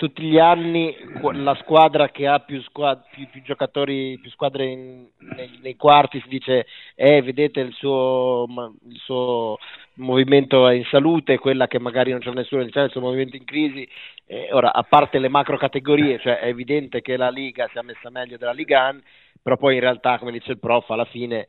tutti gli anni la squadra che ha più, squad- più, più giocatori, più squadre in, nei, nei, quarti si dice eh, vedete il suo, il suo, movimento è in salute, quella che magari non c'è nessuno, il suo movimento in crisi. Eh, ora, a parte le macro categorie, cioè è evidente che la Liga si è messa meglio della Liga 1, però poi in realtà, come dice il prof, alla fine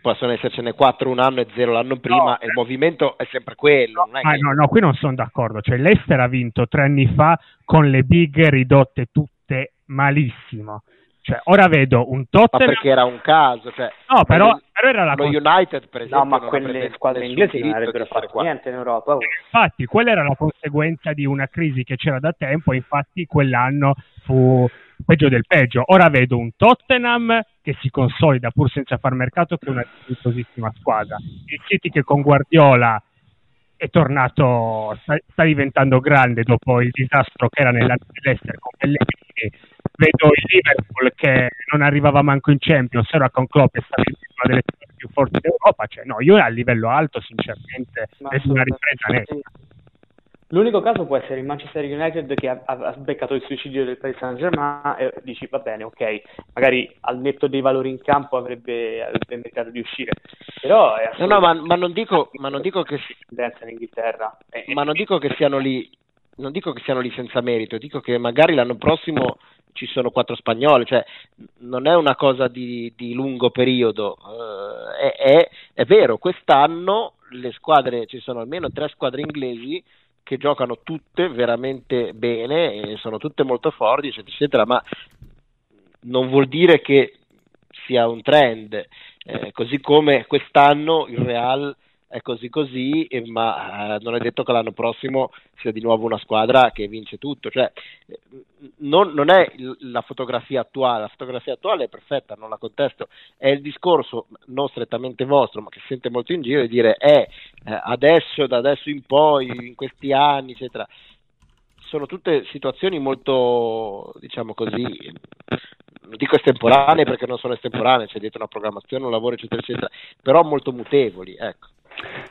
possono essercene 4 un anno e 0 l'anno prima no, e il movimento è sempre quello.
No, che... no, no, qui non sono d'accordo. Cioè, l'Ester ha vinto tre anni fa con le big ridotte tutte malissimo. Cioè, ora vedo un Tottenham...
Ma perché era un caso, cioè...
No, però, però era la...
Lo United, per esempio,
No, ma quelle squadre inglesi non avrebbero fatto qua. niente in Europa. Oh.
Infatti, quella era la conseguenza di una crisi che c'era da tempo, infatti quell'anno fu peggio del peggio. Ora vedo un Tottenham che si consolida pur senza far mercato, che è una dignitosissima squadra. Il City che con Guardiola è tornato, sta, sta, diventando grande dopo il disastro che era nell'Ester con Pellegrini. Vedo il Liverpool che non arrivava manco in Champions, ora con Klopp è stata una delle più forti d'Europa. Cioè, no, io a livello alto, sinceramente, è una ripresa netta.
L'unico caso può essere il Manchester United che ha, ha beccato il suicidio del Paris Saint Germain e dici va bene, ok, magari al netto dei valori in campo avrebbe, avrebbe mercato di uscire. Però è
no, no, ma, ma, non dico, ma non dico che
in Inghilterra.
ma non dico che siano lì, non dico che siano lì senza merito, dico che magari l'anno prossimo ci sono quattro spagnoli, cioè non è una cosa di, di lungo periodo, uh, è, è, è vero, quest'anno le squadre, ci sono almeno tre squadre inglesi che giocano tutte veramente bene sono tutte molto forti, eccetera, eccetera, ma non vuol dire che sia un trend, eh, così come quest'anno il Real è così così, ma eh, non è detto che l'anno prossimo sia di nuovo una squadra che vince tutto. Cioè, non, non, è la fotografia attuale, la fotografia attuale è perfetta, non la contesto, è il discorso non strettamente vostro, ma che si sente molto in giro di dire eh, eh, adesso, da adesso in poi, in questi anni, eccetera. Sono tutte situazioni molto, diciamo così, non dico estemporanee perché non sono estemporanee, c'è dietro una programmazione, un lavoro, eccetera, eccetera, però molto mutevoli, ecco.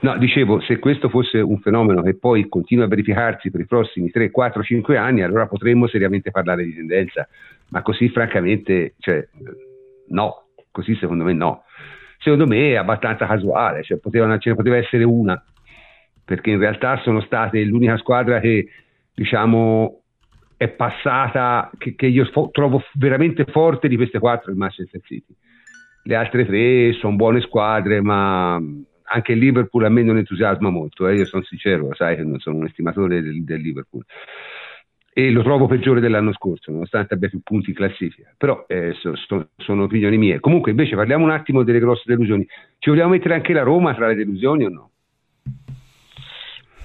No, dicevo, se questo fosse un fenomeno che poi continua a verificarsi per i prossimi 3, 4, 5 anni, allora potremmo seriamente parlare di tendenza, ma così francamente, cioè, no, così secondo me no. Secondo me è abbastanza casuale, cioè potevano, ce ne poteva essere una, perché in realtà sono state l'unica squadra che, diciamo, è passata, che, che io fo- trovo veramente forte di queste quattro, il Manchester City. Le altre tre sono buone squadre, ma anche il Liverpool a me non entusiasma molto, eh, io sono sincero, sai che non sono un estimatore del, del, Liverpool e lo trovo peggiore dell'anno scorso, nonostante abbia più punti in classifica, però eh, so, so, sono opinioni mie. Comunque invece parliamo un attimo delle grosse delusioni, ci vogliamo mettere anche la Roma tra le delusioni o no?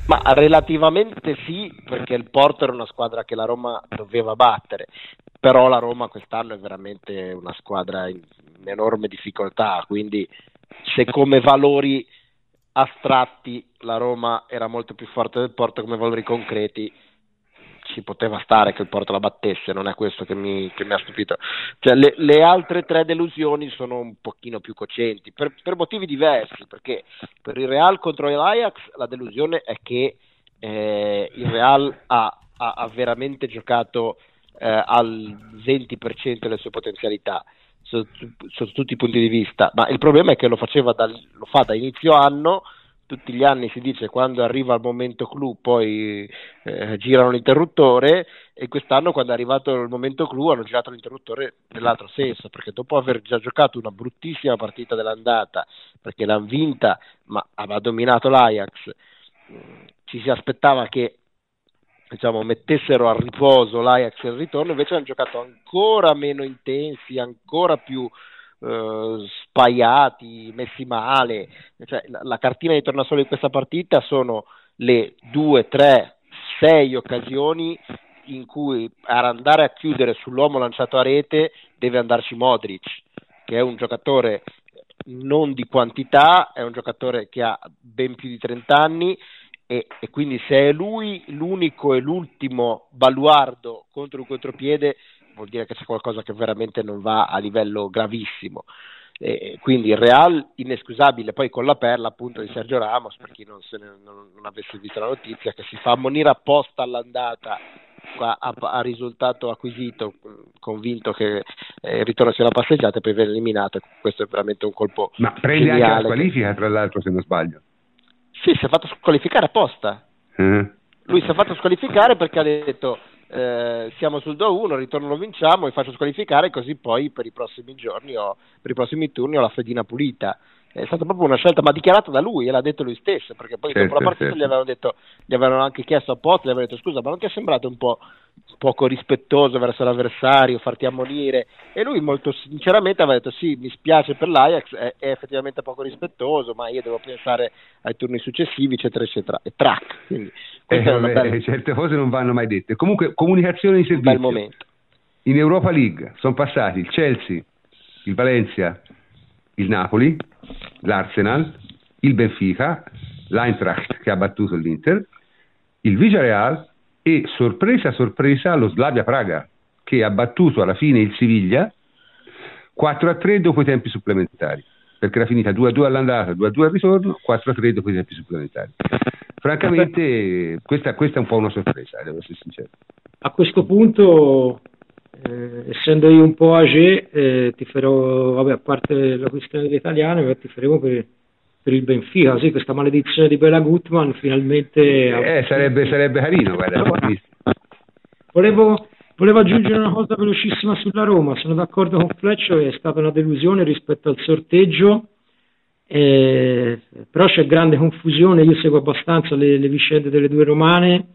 Ma relativamente sì, perché il Porto era una squadra che la Roma doveva battere, però la Roma quest'anno è veramente una squadra in enorme difficoltà, quindi se come valori astratti la Roma era molto più forte del Porto, come valori concreti ci poteva stare che il Porto la battesse, non è questo che mi, che mi ha stupito. Cioè, le, le, altre tre delusioni sono un pochino più cocenti, per, per, motivi diversi, perché per il Real contro l'Ajax la delusione è che eh, il Real ha, ha, ha veramente giocato eh, al 20% delle sue potenzialità sotto, tutti i punti di vista, ma il problema è che lo, dal, lo fa da inizio anno, tutti gli anni si dice quando arriva il momento clou poi eh, girano l'interruttore e quest'anno quando è arrivato il momento clou hanno girato l'interruttore nell'altro senso perché dopo aver già giocato una bruttissima partita dell'andata perché l'hanno vinta ma aveva dominato l'Ajax ci si aspettava che diciamo, mettessero a riposo l'Ajax e il ritorno, invece hanno giocato ancora meno intensi, ancora più eh, spaiati, messi male. Cioè, la, la, cartina di tornasole di questa partita sono le due, tre, sei occasioni in cui per andare a chiudere sull'uomo lanciato a rete deve andarci Modric, che è un giocatore non di quantità, è un giocatore che ha ben più di 30 anni e, e, quindi se è lui l'unico e l'ultimo baluardo contro un contropiede vuol dire che c'è qualcosa che veramente non va a livello gravissimo. E quindi il Real inescusabile poi con la perla appunto di Sergio Ramos per chi non, ne, non, non avesse visto la notizia che si fa ammonire apposta all'andata a, a, a, risultato acquisito convinto che eh, il ritorno sia una passeggiata e poi viene eliminato questo è veramente un colpo
ma prende
geniale.
anche la qualifica tra l'altro se non sbaglio
sì, si è fatto squalificare apposta. Mm. Lui si è fatto squalificare perché ha detto eh, siamo sul 2-1, ritorno lo vinciamo e faccio squalificare così poi per i prossimi giorni o per i prossimi turni ho la fedina pulita è stata proprio una scelta, ma dichiarata da lui, e l'ha detto lui stesso, perché poi certo, dopo la partita certo. gli, avevano detto, gli avevano anche chiesto apposta, gli avevano detto scusa, ma non ti è sembrato un po' poco rispettoso verso l'avversario, farti ammonire? E lui molto sinceramente aveva detto sì, mi spiace per l'Ajax, è, è effettivamente poco rispettoso, ma io devo pensare ai turni successivi, eccetera, eccetera. E track, quindi
eh, bella... certe cose non vanno mai dette. Comunque, comunicazione di servizio.
Un bel momento.
In Europa League sono passati il Chelsea, il Valencia, il Napoli, l'Arsenal, il Benfica, l'Eintracht che ha battuto l'Inter, il Villarreal e sorpresa sorpresa lo Slavia Praga che ha battuto alla fine il Siviglia 4 a 3 dopo i tempi supplementari perché era finita 2 a 2 all'andata, 2 a 2 al ritorno, 4 a 3 dopo i tempi supplementari. Francamente questa, questa è un po' una sorpresa, devo essere sincero.
A questo punto essendo io un po' age, eh, ti farò, vabbè, a parte la questione dell'italiano, ti faremo per, per il Benfica, sì, questa maledizione di Bella Gutman finalmente...
Eh, sarebbe, sarebbe carino, guarda.
Volevo, volevo aggiungere una cosa velocissima sulla Roma, sono d'accordo con Fleccio, è stata una delusione rispetto al sorteggio, eh, però c'è grande confusione, io seguo abbastanza le, le vicende delle due romane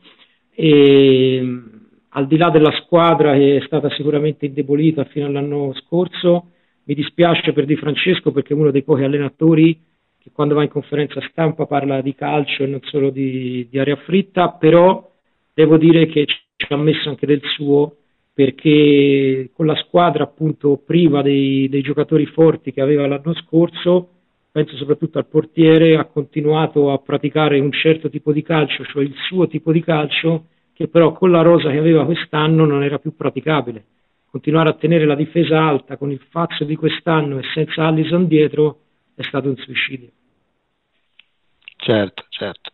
e al di là della squadra che è stata sicuramente indebolita fino all'anno scorso, mi dispiace per Di Francesco perché è uno dei pochi allenatori che quando va in conferenza stampa parla di calcio e non solo di, di aria fritta, però devo dire che ci ha messo anche del suo perché con la squadra appunto priva dei, dei giocatori forti che aveva l'anno scorso, penso soprattutto al portiere, ha continuato a praticare un certo tipo di calcio, cioè il suo tipo di calcio, che però con la rosa che aveva quest'anno non era più praticabile. continuare a tenere la difesa alta con il Fazio di quest'anno e senza Allison dietro è stato un suicidio.
Certo, certo.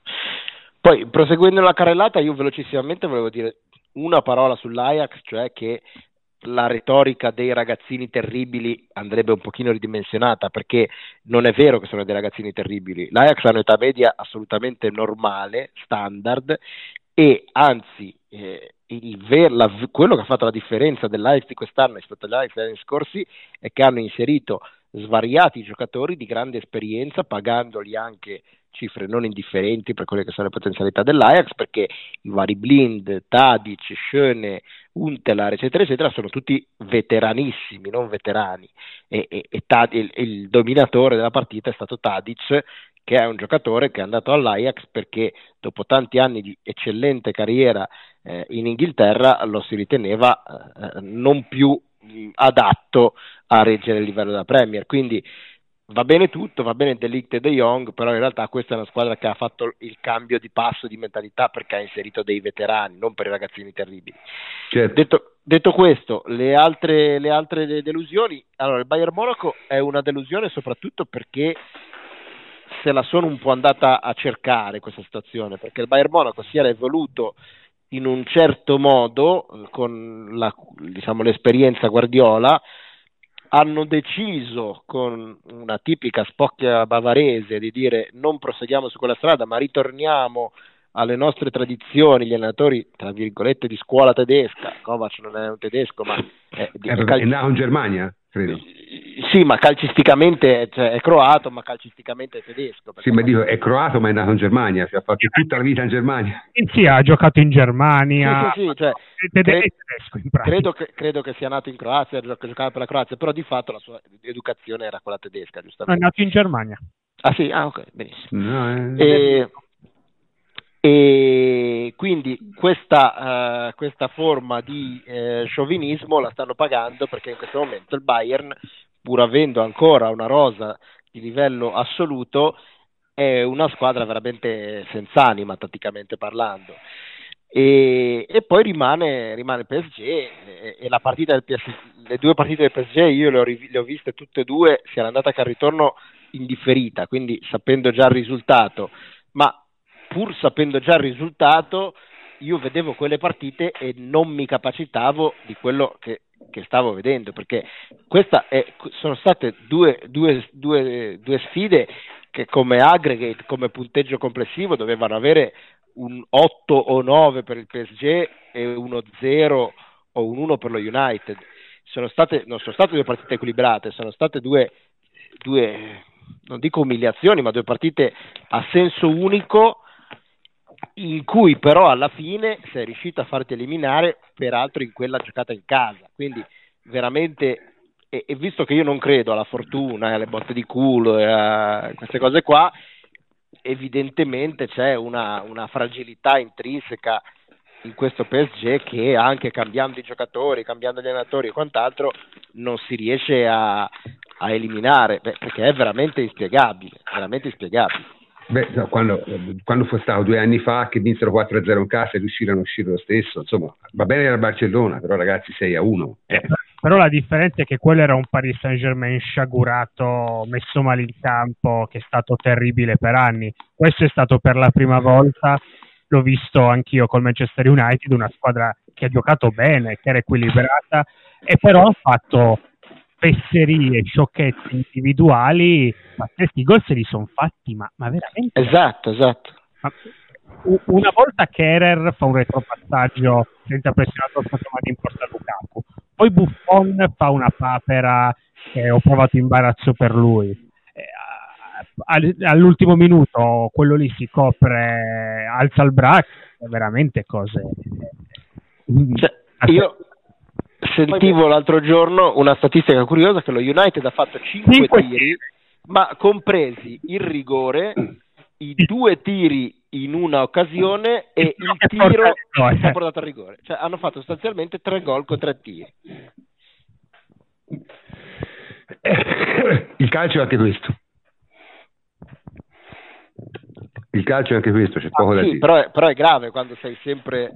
Poi proseguendo la carrellata, io velocissimamente volevo dire una parola sull'Ajax, cioè che la retorica dei ragazzini terribili andrebbe un pochino ridimensionata perché non è vero che sono dei ragazzini terribili. L'Ajax ha un'età media assolutamente normale, standard e anzi eh, ver, la, quello che ha fatto la differenza dell'Ajax di quest'anno rispetto agli Ajax degli anni scorsi è che hanno inserito svariati giocatori di grande esperienza pagandoli anche cifre non indifferenti per quelle che sono le potenzialità dell'Ajax, perché i vari Blind, Tadic, Schöne, Untelar, eccetera, eccetera, sono tutti veteranissimi, non veterani. E, e, e Tad, il, il, dominatore della partita è stato Tadic, che è un giocatore che è andato all'Ajax perché dopo tanti anni di eccellente carriera eh, in Inghilterra lo si riteneva eh, non più adatto a reggere il livello della Premier. Quindi va bene tutto, va bene Delict e De Jong, però in realtà questa è una squadra che ha fatto il cambio di passo di mentalità perché ha inserito dei veterani, non per i ragazzini terribili. Certo. Detto, detto, questo, le altre, le altre delusioni, allora il Bayern Monaco è una delusione soprattutto perché se la sono un po' andata a cercare questa situazione, perché il Bayern Monaco si era evoluto in un certo modo con la, diciamo, l'esperienza Guardiola, hanno deciso con una tipica spocchia bavarese di dire non proseguiamo su quella strada ma ritorniamo alle nostre tradizioni, gli allenatori tra virgolette di scuola tedesca, Kovac non è un tedesco ma
è, di, è, cal- è nato in Germania credo.
Sì, ma calcisticamente cioè, è croato, ma calcisticamente è tedesco.
Sì, ma dico, è croato, ma è nato in Germania, cioè, ha fatto tutta la vita in Germania.
Sì, sì ha giocato in Germania.
Sì, sì, sì cioè, tedesco in credo, che, credo che sia nato in Croazia, ha giocato per la Croazia, però di fatto la sua educazione era quella tedesca, giustamente.
è nato in Germania.
Ah sì, ah ok, benissimo. No, è... e, e quindi questa, uh, questa forma di uh, sciovinismo la stanno pagando perché in questo momento il Bayern, pur avendo ancora una rosa di livello assoluto, è una squadra veramente senza anima, tatticamente parlando. E, e poi rimane, rimane, il PSG e, e PSG, le due partite del PSG io le ho, le ho viste tutte e due, sia l'andata che al ritorno indifferita, quindi sapendo già il risultato, ma pur sapendo già il risultato, io vedevo quelle partite e non mi capacitavo di quello che, che stavo vedendo, perché queste sono state due, due, due, due sfide che come aggregate, come punteggio complessivo dovevano avere un 8 o 9 per il PSG e uno 0 o un 1 per lo United. Sono state, non sono state due partite equilibrate, sono state due, due, non dico umiliazioni, ma due partite a senso unico in cui però alla fine sei riuscito a farti eliminare, peraltro in quella giocata in casa. Quindi veramente, e, e visto che io non credo alla fortuna, alle botte di culo e a queste cose qua, evidentemente c'è una, una fragilità intrinseca in questo PSG che anche cambiando i giocatori, cambiando gli allenatori e quant'altro non si riesce a, a eliminare, beh, perché è veramente inspiegabile, veramente inspiegabile.
Beh, no, quando, quando, fu stato due anni fa che vinsero 4-0 in casa e riuscirono a uscire lo stesso, insomma, va bene era Barcellona, però ragazzi 6-1. Eh.
Però la differenza è che quello era un Paris Saint-Germain sciagurato, messo male in campo, che è stato terribile per anni. Questo è stato per la prima volta, l'ho visto anch'io col Manchester United, una squadra che ha giocato bene, che era equilibrata, e però ha fatto fesserie, sciocchezze individuali, ma questi gol se li sono fatti, ma, ma, veramente...
Esatto, esatto. Ma,
una volta Kerer fa un retropassaggio senza pressionare stesso di importa Lukaku, poi Buffon fa una papera che ho provato imbarazzo per lui. Eh, all'ultimo minuto quello lì si copre, alza il braccio, veramente cose...
Cioè, io, sentivo l'altro giorno una statistica curiosa che lo United ha fatto 5, 5 tiri, ma compresi il rigore, i due tiri in una occasione e il tiro che ha portato al rigore. Cioè hanno fatto sostanzialmente tre gol con tre tiri.
Il calcio è anche questo. Il calcio è anche questo, c'è poco ah, da
sì,
dire.
Però è, però è grave quando sei sempre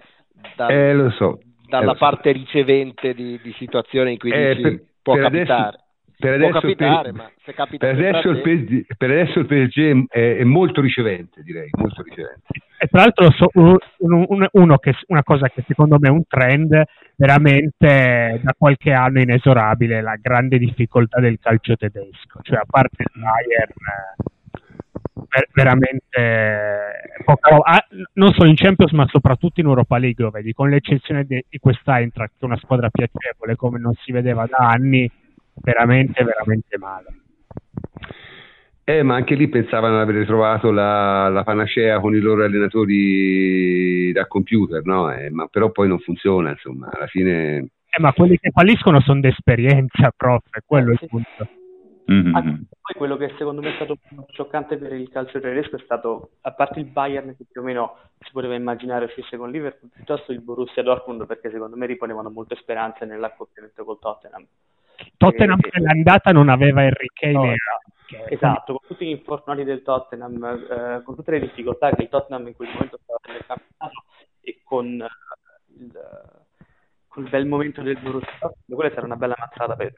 da, eh, lo so
dalla eh, parte ricevente di, di situazioni in cui
eh,
dici,
per,
può
per
capitare.
Adesso, per adesso,
può capitare,
per,
ma se capita
per adesso, il PSG, per adesso il PSG è, è, molto ricevente, direi, molto ricevente.
E tra l'altro so, un, un, uno che, una cosa che secondo me è un trend veramente da qualche anno inesorabile, la grande difficoltà del calcio tedesco, cioè a parte il Bayern ver- veramente poca roba. Ah, non solo in Champions, ma soprattutto in Europa League, lo vedi, con l'eccezione di, di quest'Eintracht, che è una squadra piacevole come non si vedeva da anni, veramente, veramente male.
Eh, ma anche lì pensavano di aver trovato la, la, panacea con i loro allenatori da computer, no? Eh, ma però poi non funziona, insomma, alla fine...
Eh, ma quelli che falliscono sono d'esperienza, prof, quello è il punto.
Mm-hmm. poi quello che secondo me è stato scioccante per il calcio tedesco è stato, a parte il Bayern che più o meno si poteva immaginare uscisse con Liverpool, piuttosto il Borussia Dortmund perché secondo me riponevano molte speranze nell'accoppiamento col Tottenham.
Tottenham e, l'andata non aveva Harry Kane. No,
esatto, esatto, con tutti gli infortuni del Tottenham, eh, con tutte le difficoltà che il Tottenham in quel momento stava nel campionato e con uh, il, con il bel momento del Borussia Dortmund, quella sarà una bella mazzata per,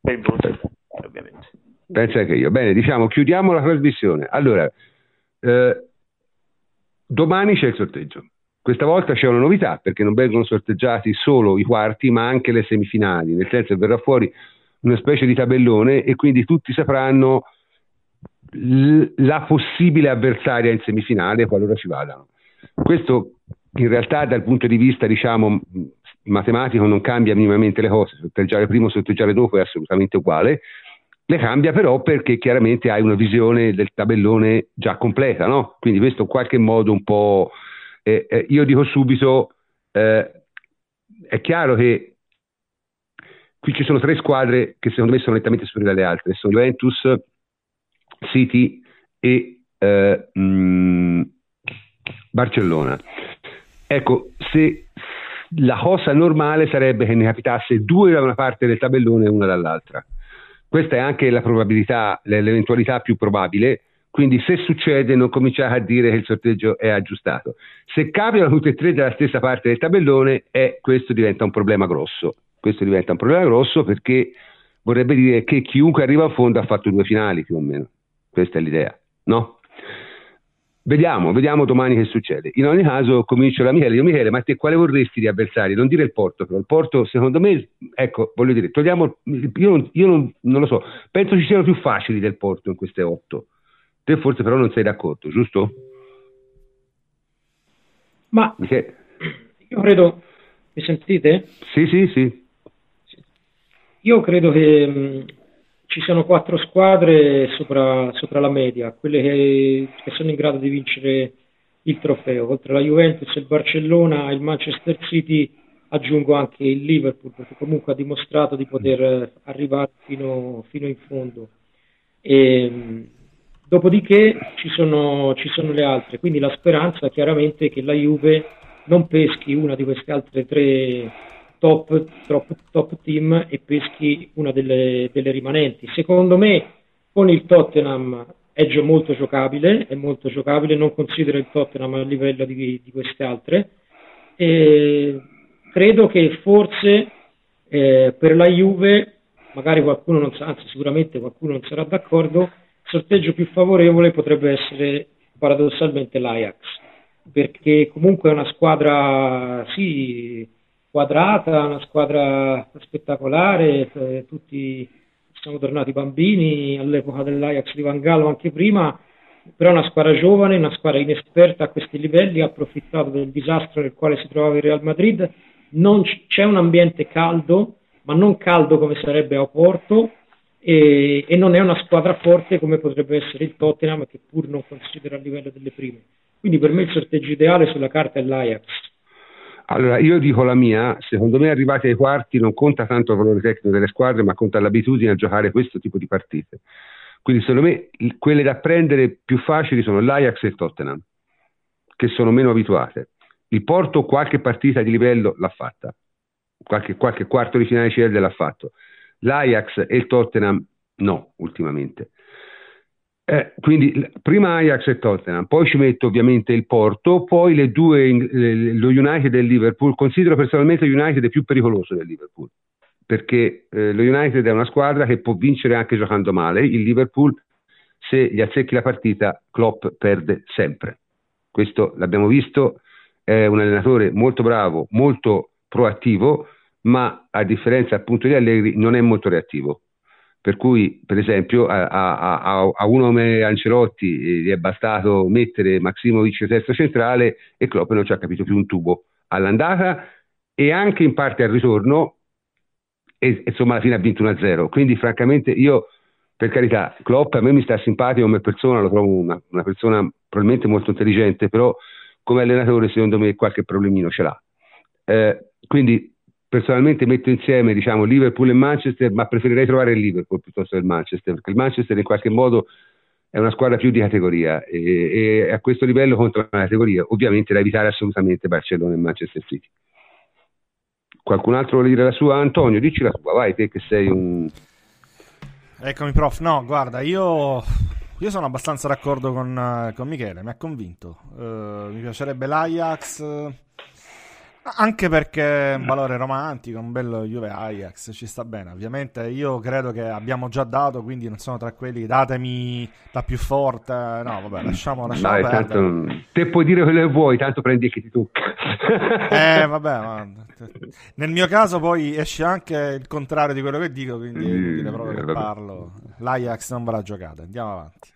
per il Borussia ovviamente.
Pensa che io. Bene, diciamo, chiudiamo la trasmissione. Allora, eh, domani c'è il sorteggio. Questa volta c'è una novità perché non vengono sorteggiati solo i quarti ma anche le semifinali, nel senso che verrà fuori una specie di tabellone e quindi tutti sapranno l- la possibile avversaria in semifinale qualora ci vadano. Questo in realtà dal punto di vista diciamo matematico non cambia minimamente le cose, sorteggiare prima o sorteggiare dopo è assolutamente uguale, le cambia però perché chiaramente hai una visione del tabellone già completa, no? Quindi questo in qualche modo un po'... Eh, eh, io dico subito, eh, è chiaro che qui ci sono tre squadre che secondo me sono nettamente superiori alle altre, sono Juventus, City e mh, eh, mm, Barcellona. Ecco, se la cosa normale sarebbe che ne capitasse due da una parte del tabellone e una dall'altra questa è anche la probabilità, l'eventualità più probabile. Quindi se succede non cominciare a dire che il sorteggio è aggiustato. Se capitano tutte e tre dalla stessa parte del tabellone, eh, questo diventa un problema grosso. Questo diventa un problema grosso perché vorrebbe dire che chiunque arriva a fondo ha fatto due finali più o meno. Questa è l'idea, no? Vediamo, vediamo domani che succede. In ogni caso comincio da Michele. Io Michele, ma te quale vorresti di avversari? Non dire il Porto, però il Porto secondo me, ecco, voglio dire, togliamo, io, non, io non, non, lo so, penso ci siano più facili del Porto in queste otto. Te forse però non sei d'accordo, giusto?
Ma Michele. io credo, mi sentite?
Sì, sì, sì.
Io credo che ci sono quattro squadre sopra, sopra la media, quelle che, che, sono in grado di vincere il trofeo. Oltre alla Juventus, il Barcellona, il Manchester City, aggiungo anche il Liverpool, che comunque ha dimostrato di poter arrivare fino, fino in fondo. E, dopodiché ci sono, ci sono le altre, quindi la speranza chiaramente è che la Juve non peschi una di queste altre tre top, top, top team e peschi una delle, delle, rimanenti. Secondo me con il Tottenham è molto giocabile, è molto giocabile, non considero il Tottenham a livello di, di queste altre. E credo che forse eh, per la Juve, magari qualcuno non sa, anzi sicuramente qualcuno non sarà d'accordo, il sorteggio più favorevole potrebbe essere paradossalmente l'Ajax, perché comunque è una squadra, sì, quadrata, una squadra spettacolare, eh, tutti siamo tornati bambini all'epoca dell'Ajax di Van Gallo anche prima, però una squadra giovane, una squadra inesperta a questi livelli, ha approfittato del disastro nel quale si trovava il Real Madrid, non c'è un ambiente caldo, ma non caldo come sarebbe a Oporto, e, e, non è una squadra forte come potrebbe essere il Tottenham che pur non considera a livello delle prime. Quindi per me il sorteggio ideale sulla carta è l'Ajax.
Allora, io dico la mia, secondo me arrivati ai quarti non conta tanto il valore tecnico delle squadre, ma conta l'abitudine a giocare questo tipo di partite. Quindi secondo me quelle da prendere più facili sono l'Ajax e il Tottenham, che sono meno abituate. Il Porto qualche partita di livello l'ha fatta, qualche, qualche quarto di finale CL l'ha fatto. L'Ajax e il Tottenham no, ultimamente. Eh, quindi prima Ajax e Tottenham, poi ci metto ovviamente il Porto, poi le due, lo United e il Liverpool. Considero personalmente United più pericoloso del Liverpool, perché eh, lo United è una squadra che può vincere anche giocando male, il Liverpool se gli azzecchi la partita Klopp perde sempre. Questo l'abbiamo visto, è un allenatore molto bravo, molto proattivo, ma a differenza appunto di Allegri non è molto reattivo. Per cui, per esempio, a, a, a, uno come Ancelotti eh, gli è bastato mettere Maximovic terzo centrale e Klopp non ci ha capito più un tubo all'andata e anche in parte al ritorno e insomma alla fine ha vinto 1-0. Quindi francamente io, per carità, Klopp a me mi sta simpatico come persona, lo trovo una, una persona probabilmente molto intelligente, però come allenatore secondo me qualche problemino ce l'ha. Eh, quindi personalmente metto insieme diciamo, Liverpool e Manchester, ma preferirei trovare il Liverpool piuttosto che il Manchester, perché il Manchester in qualche modo è una squadra più di categoria e, e a questo livello contro una categoria, ovviamente da evitare assolutamente Barcellona e Manchester City. Qualcun altro vuole dire la sua? Antonio, dici la tua, vai te che sei un...
Eccomi prof, no, guarda, io, io sono abbastanza d'accordo con, con Michele, mi ha convinto. Uh, mi piacerebbe l'Ajax anche perché è un valore romantico, un bello Juve Ajax, ci sta bene. Ovviamente io credo che abbiamo già dato, quindi non sono tra quelli datemi la più forte. No, vabbè, lasciamo, lasciamo Dai,
tanto, te puoi dire quello che vuoi, tanto prendi che ti tocca.
eh, vabbè, ma... nel mio caso poi esce anche il contrario di quello che dico, quindi mm, dire proprio che parlo. L'Ajax non ve la giocate, andiamo avanti.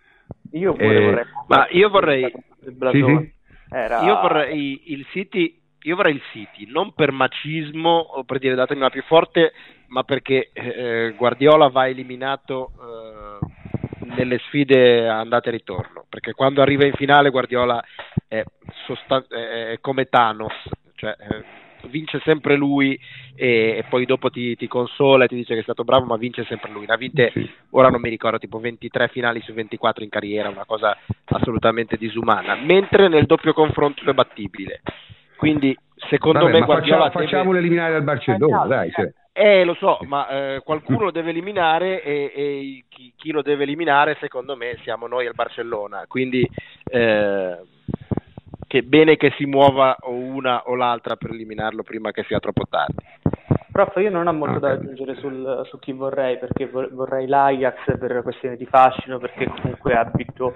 Io pure eh, vorrei... Ma io vorrei... Sì, sì. Era... Io vorrei il City io vorrei il City, non per macismo o per dire datemi la più forte, ma perché eh, Guardiola va eliminato eh, nelle sfide andate e ritorno, perché quando arriva in finale Guardiola è, sostan- è come Thanos, cioè eh, vince sempre lui e, e poi dopo ti, ti, consola e ti dice che è stato bravo, ma vince sempre lui. Ha vinte, ora non mi ricordo, tipo 23 finali su 24 in carriera, una cosa assolutamente disumana, mentre nel doppio confronto è battibile. Quindi secondo
Vabbè,
me
Guardiola facciamo, deve... facciamolo eliminare dal Barcellona, dai. Cioè.
Eh, lo so, ma eh, qualcuno lo deve eliminare e, e chi, chi, lo deve eliminare, secondo me, siamo noi al Barcellona. Quindi, eh, che bene che si muova o una o l'altra per eliminarlo prima che sia troppo tardi.
Prof, io non ho molto okay. da aggiungere sul, su chi vorrei, perché vorrei l'Ajax per questione di fascino, perché comunque abito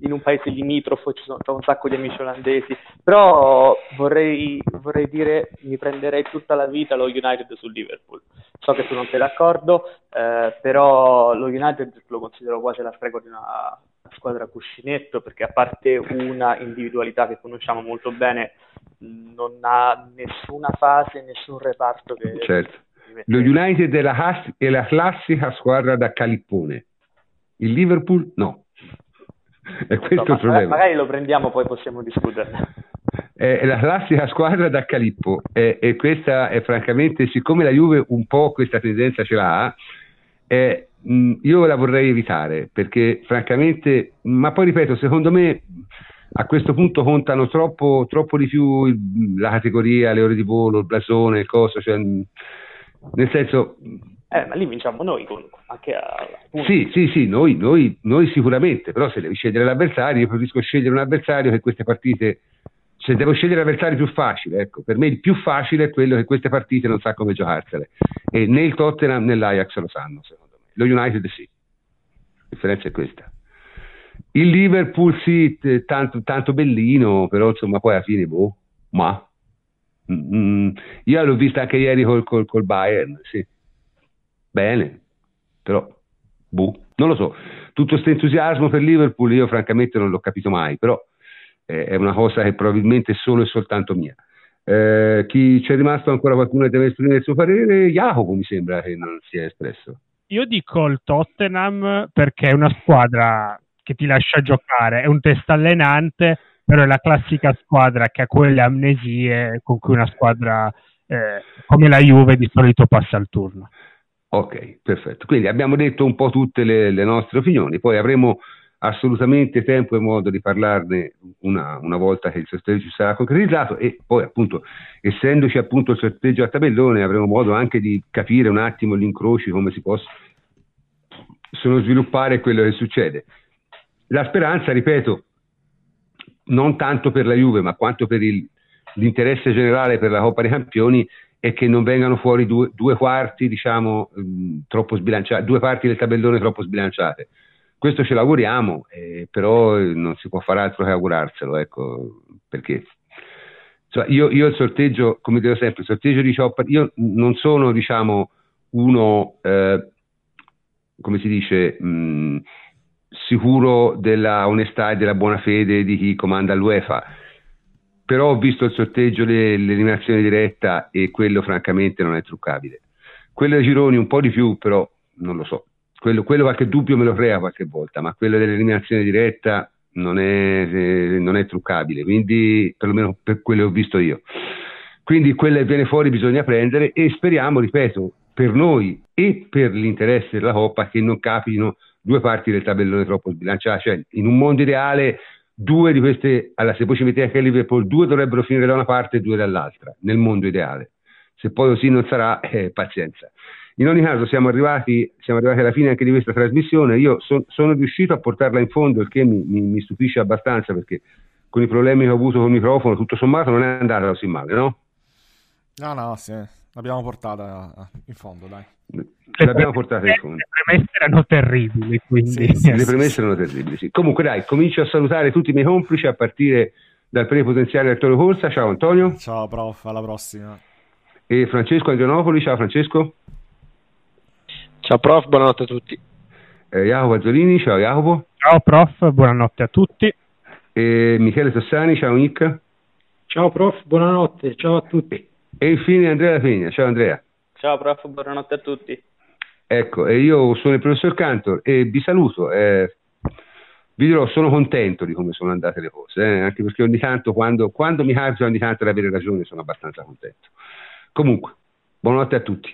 in un paese limitrofo, ci sono un sacco di amici olandesi, però vorrei, vorrei dire mi prenderei tutta la vita lo United sul Liverpool. So che tu non sei d'accordo, eh, però lo United lo considero quasi la spreco di una squadra cuscinetto perché a parte una individualità che conosciamo molto bene non ha nessuna fase, nessun reparto che...
Certo. Lo United è la, è la classica squadra da calippone, il Liverpool no. È questo no, il problema.
Magari lo prendiamo, poi possiamo discuterne.
È la classica squadra da Calippo e, e questa è francamente, siccome la Juve un po' questa tendenza ce l'ha, eh, io la vorrei evitare perché francamente, ma poi ripeto, secondo me a questo punto contano troppo, troppo di più il, la categoria, le ore di volo, il blasone, il coso, cioè, nel senso
eh, ma lì vinciamo noi comunque. Anche a,
sì, sì, sì, noi, noi, noi, sicuramente, però se devi scegliere l'avversario, io preferisco scegliere un avversario che queste partite, se devo scegliere l'avversario più facile, ecco, per me il più facile è quello che queste partite non sa come giocarsele. E né il Tottenham né l'Ajax lo sanno, secondo me. Lo United sì. La differenza è questa. Il Liverpool sì, tanto, tanto bellino, però insomma poi alla fine, boh, ma... Mm, io l'ho vista anche ieri col, col, col Bayern, sì bene, però, buh, non lo so. Tutto questo entusiasmo per Liverpool io francamente non l'ho capito mai, però eh, è una cosa che probabilmente è solo e soltanto mia. Eh, chi c'è rimasto ancora qualcuno che deve esprimere il suo parere? Jacopo mi sembra che non si è espresso.
Io dico il Tottenham perché è una squadra che ti lascia giocare, è un test allenante, però è la classica squadra che ha quelle amnesie con cui una squadra eh, come la Juve di solito passa al turno.
Ok, perfetto. Quindi abbiamo detto un po' tutte le, le nostre opinioni, poi avremo assolutamente tempo e modo di parlarne una, una, volta che il sorteggio sarà concretizzato e poi appunto essendoci appunto il sorteggio a tabellone avremo modo anche di capire un attimo gli incroci come si possono sviluppare quello che succede la speranza, ripeto, non tanto per la Juve, ma quanto per il, l'interesse generale per la Coppa dei Campioni è che non vengano fuori due, due quarti, diciamo, mh, troppo sbilanciate, due parti del tabellone troppo sbilanciate. Questo ce l'auguriamo, eh, però non si può fare altro che augurarselo, ecco, perché cioè, io, io, il sorteggio, come dico sempre, il sorteggio di Cioppa, io non sono, diciamo, uno, eh, come si dice, mh, sicuro della onestà e della buona fede di chi comanda l'UEFA, però ho visto il sorteggio dell'eliminazione diretta e quello francamente non è truccabile. Quello dei gironi un po' di più, però non lo so. Quello, quello qualche dubbio me lo crea qualche volta, ma quello dell'eliminazione diretta non è, eh, non è truccabile, quindi perlomeno per quello che ho visto io. Quindi quello che viene fuori bisogna prendere e speriamo, ripeto, per noi e per l'interesse della Coppa che non capitino due parti del tabellone troppo sbilanciate, cioè in un mondo ideale due di queste, allora se poi ci metti anche Liverpool, due dovrebbero finire da una parte e due dall'altra, nel mondo ideale. Se poi così non sarà, eh, pazienza. In ogni caso siamo arrivati, siamo arrivati, alla fine anche di questa trasmissione, io so, sono riuscito a portarla in fondo, il che mi, mi, mi, stupisce abbastanza perché con i problemi che ho avuto con il microfono, tutto sommato non è andata così male, no?
No, no, sì, l'abbiamo portata in fondo, dai.
L'abbiamo portata in fondo. Le
premesse erano terribili, quindi... Sì,
sì, le premesse erano terribili, sì. Comunque dai, comincio a salutare tutti i miei complici a partire dal plenipotenziario Arturo Corsa. Ciao Antonio.
Ciao prof, alla prossima.
E Francesco Andrianopoli, ciao Francesco.
Ciao prof, buonanotte a tutti.
Eh, Jacopo Azzolini, ciao Jacopo.
Ciao prof, buonanotte a tutti.
E Michele Sassani, ciao Nick.
Ciao prof, buonanotte, ciao a tutti.
E infine Andrea Pegna, ciao Andrea.
Ciao prof, buonanotte a tutti.
Ecco, io sono il professor Cantor e vi saluto. Eh, vi dirò, sono contento di come sono andate le cose, eh, anche perché ogni tanto, quando, quando mi capita ogni tanto ad avere ragione, sono abbastanza contento. Comunque, buonanotte a tutti.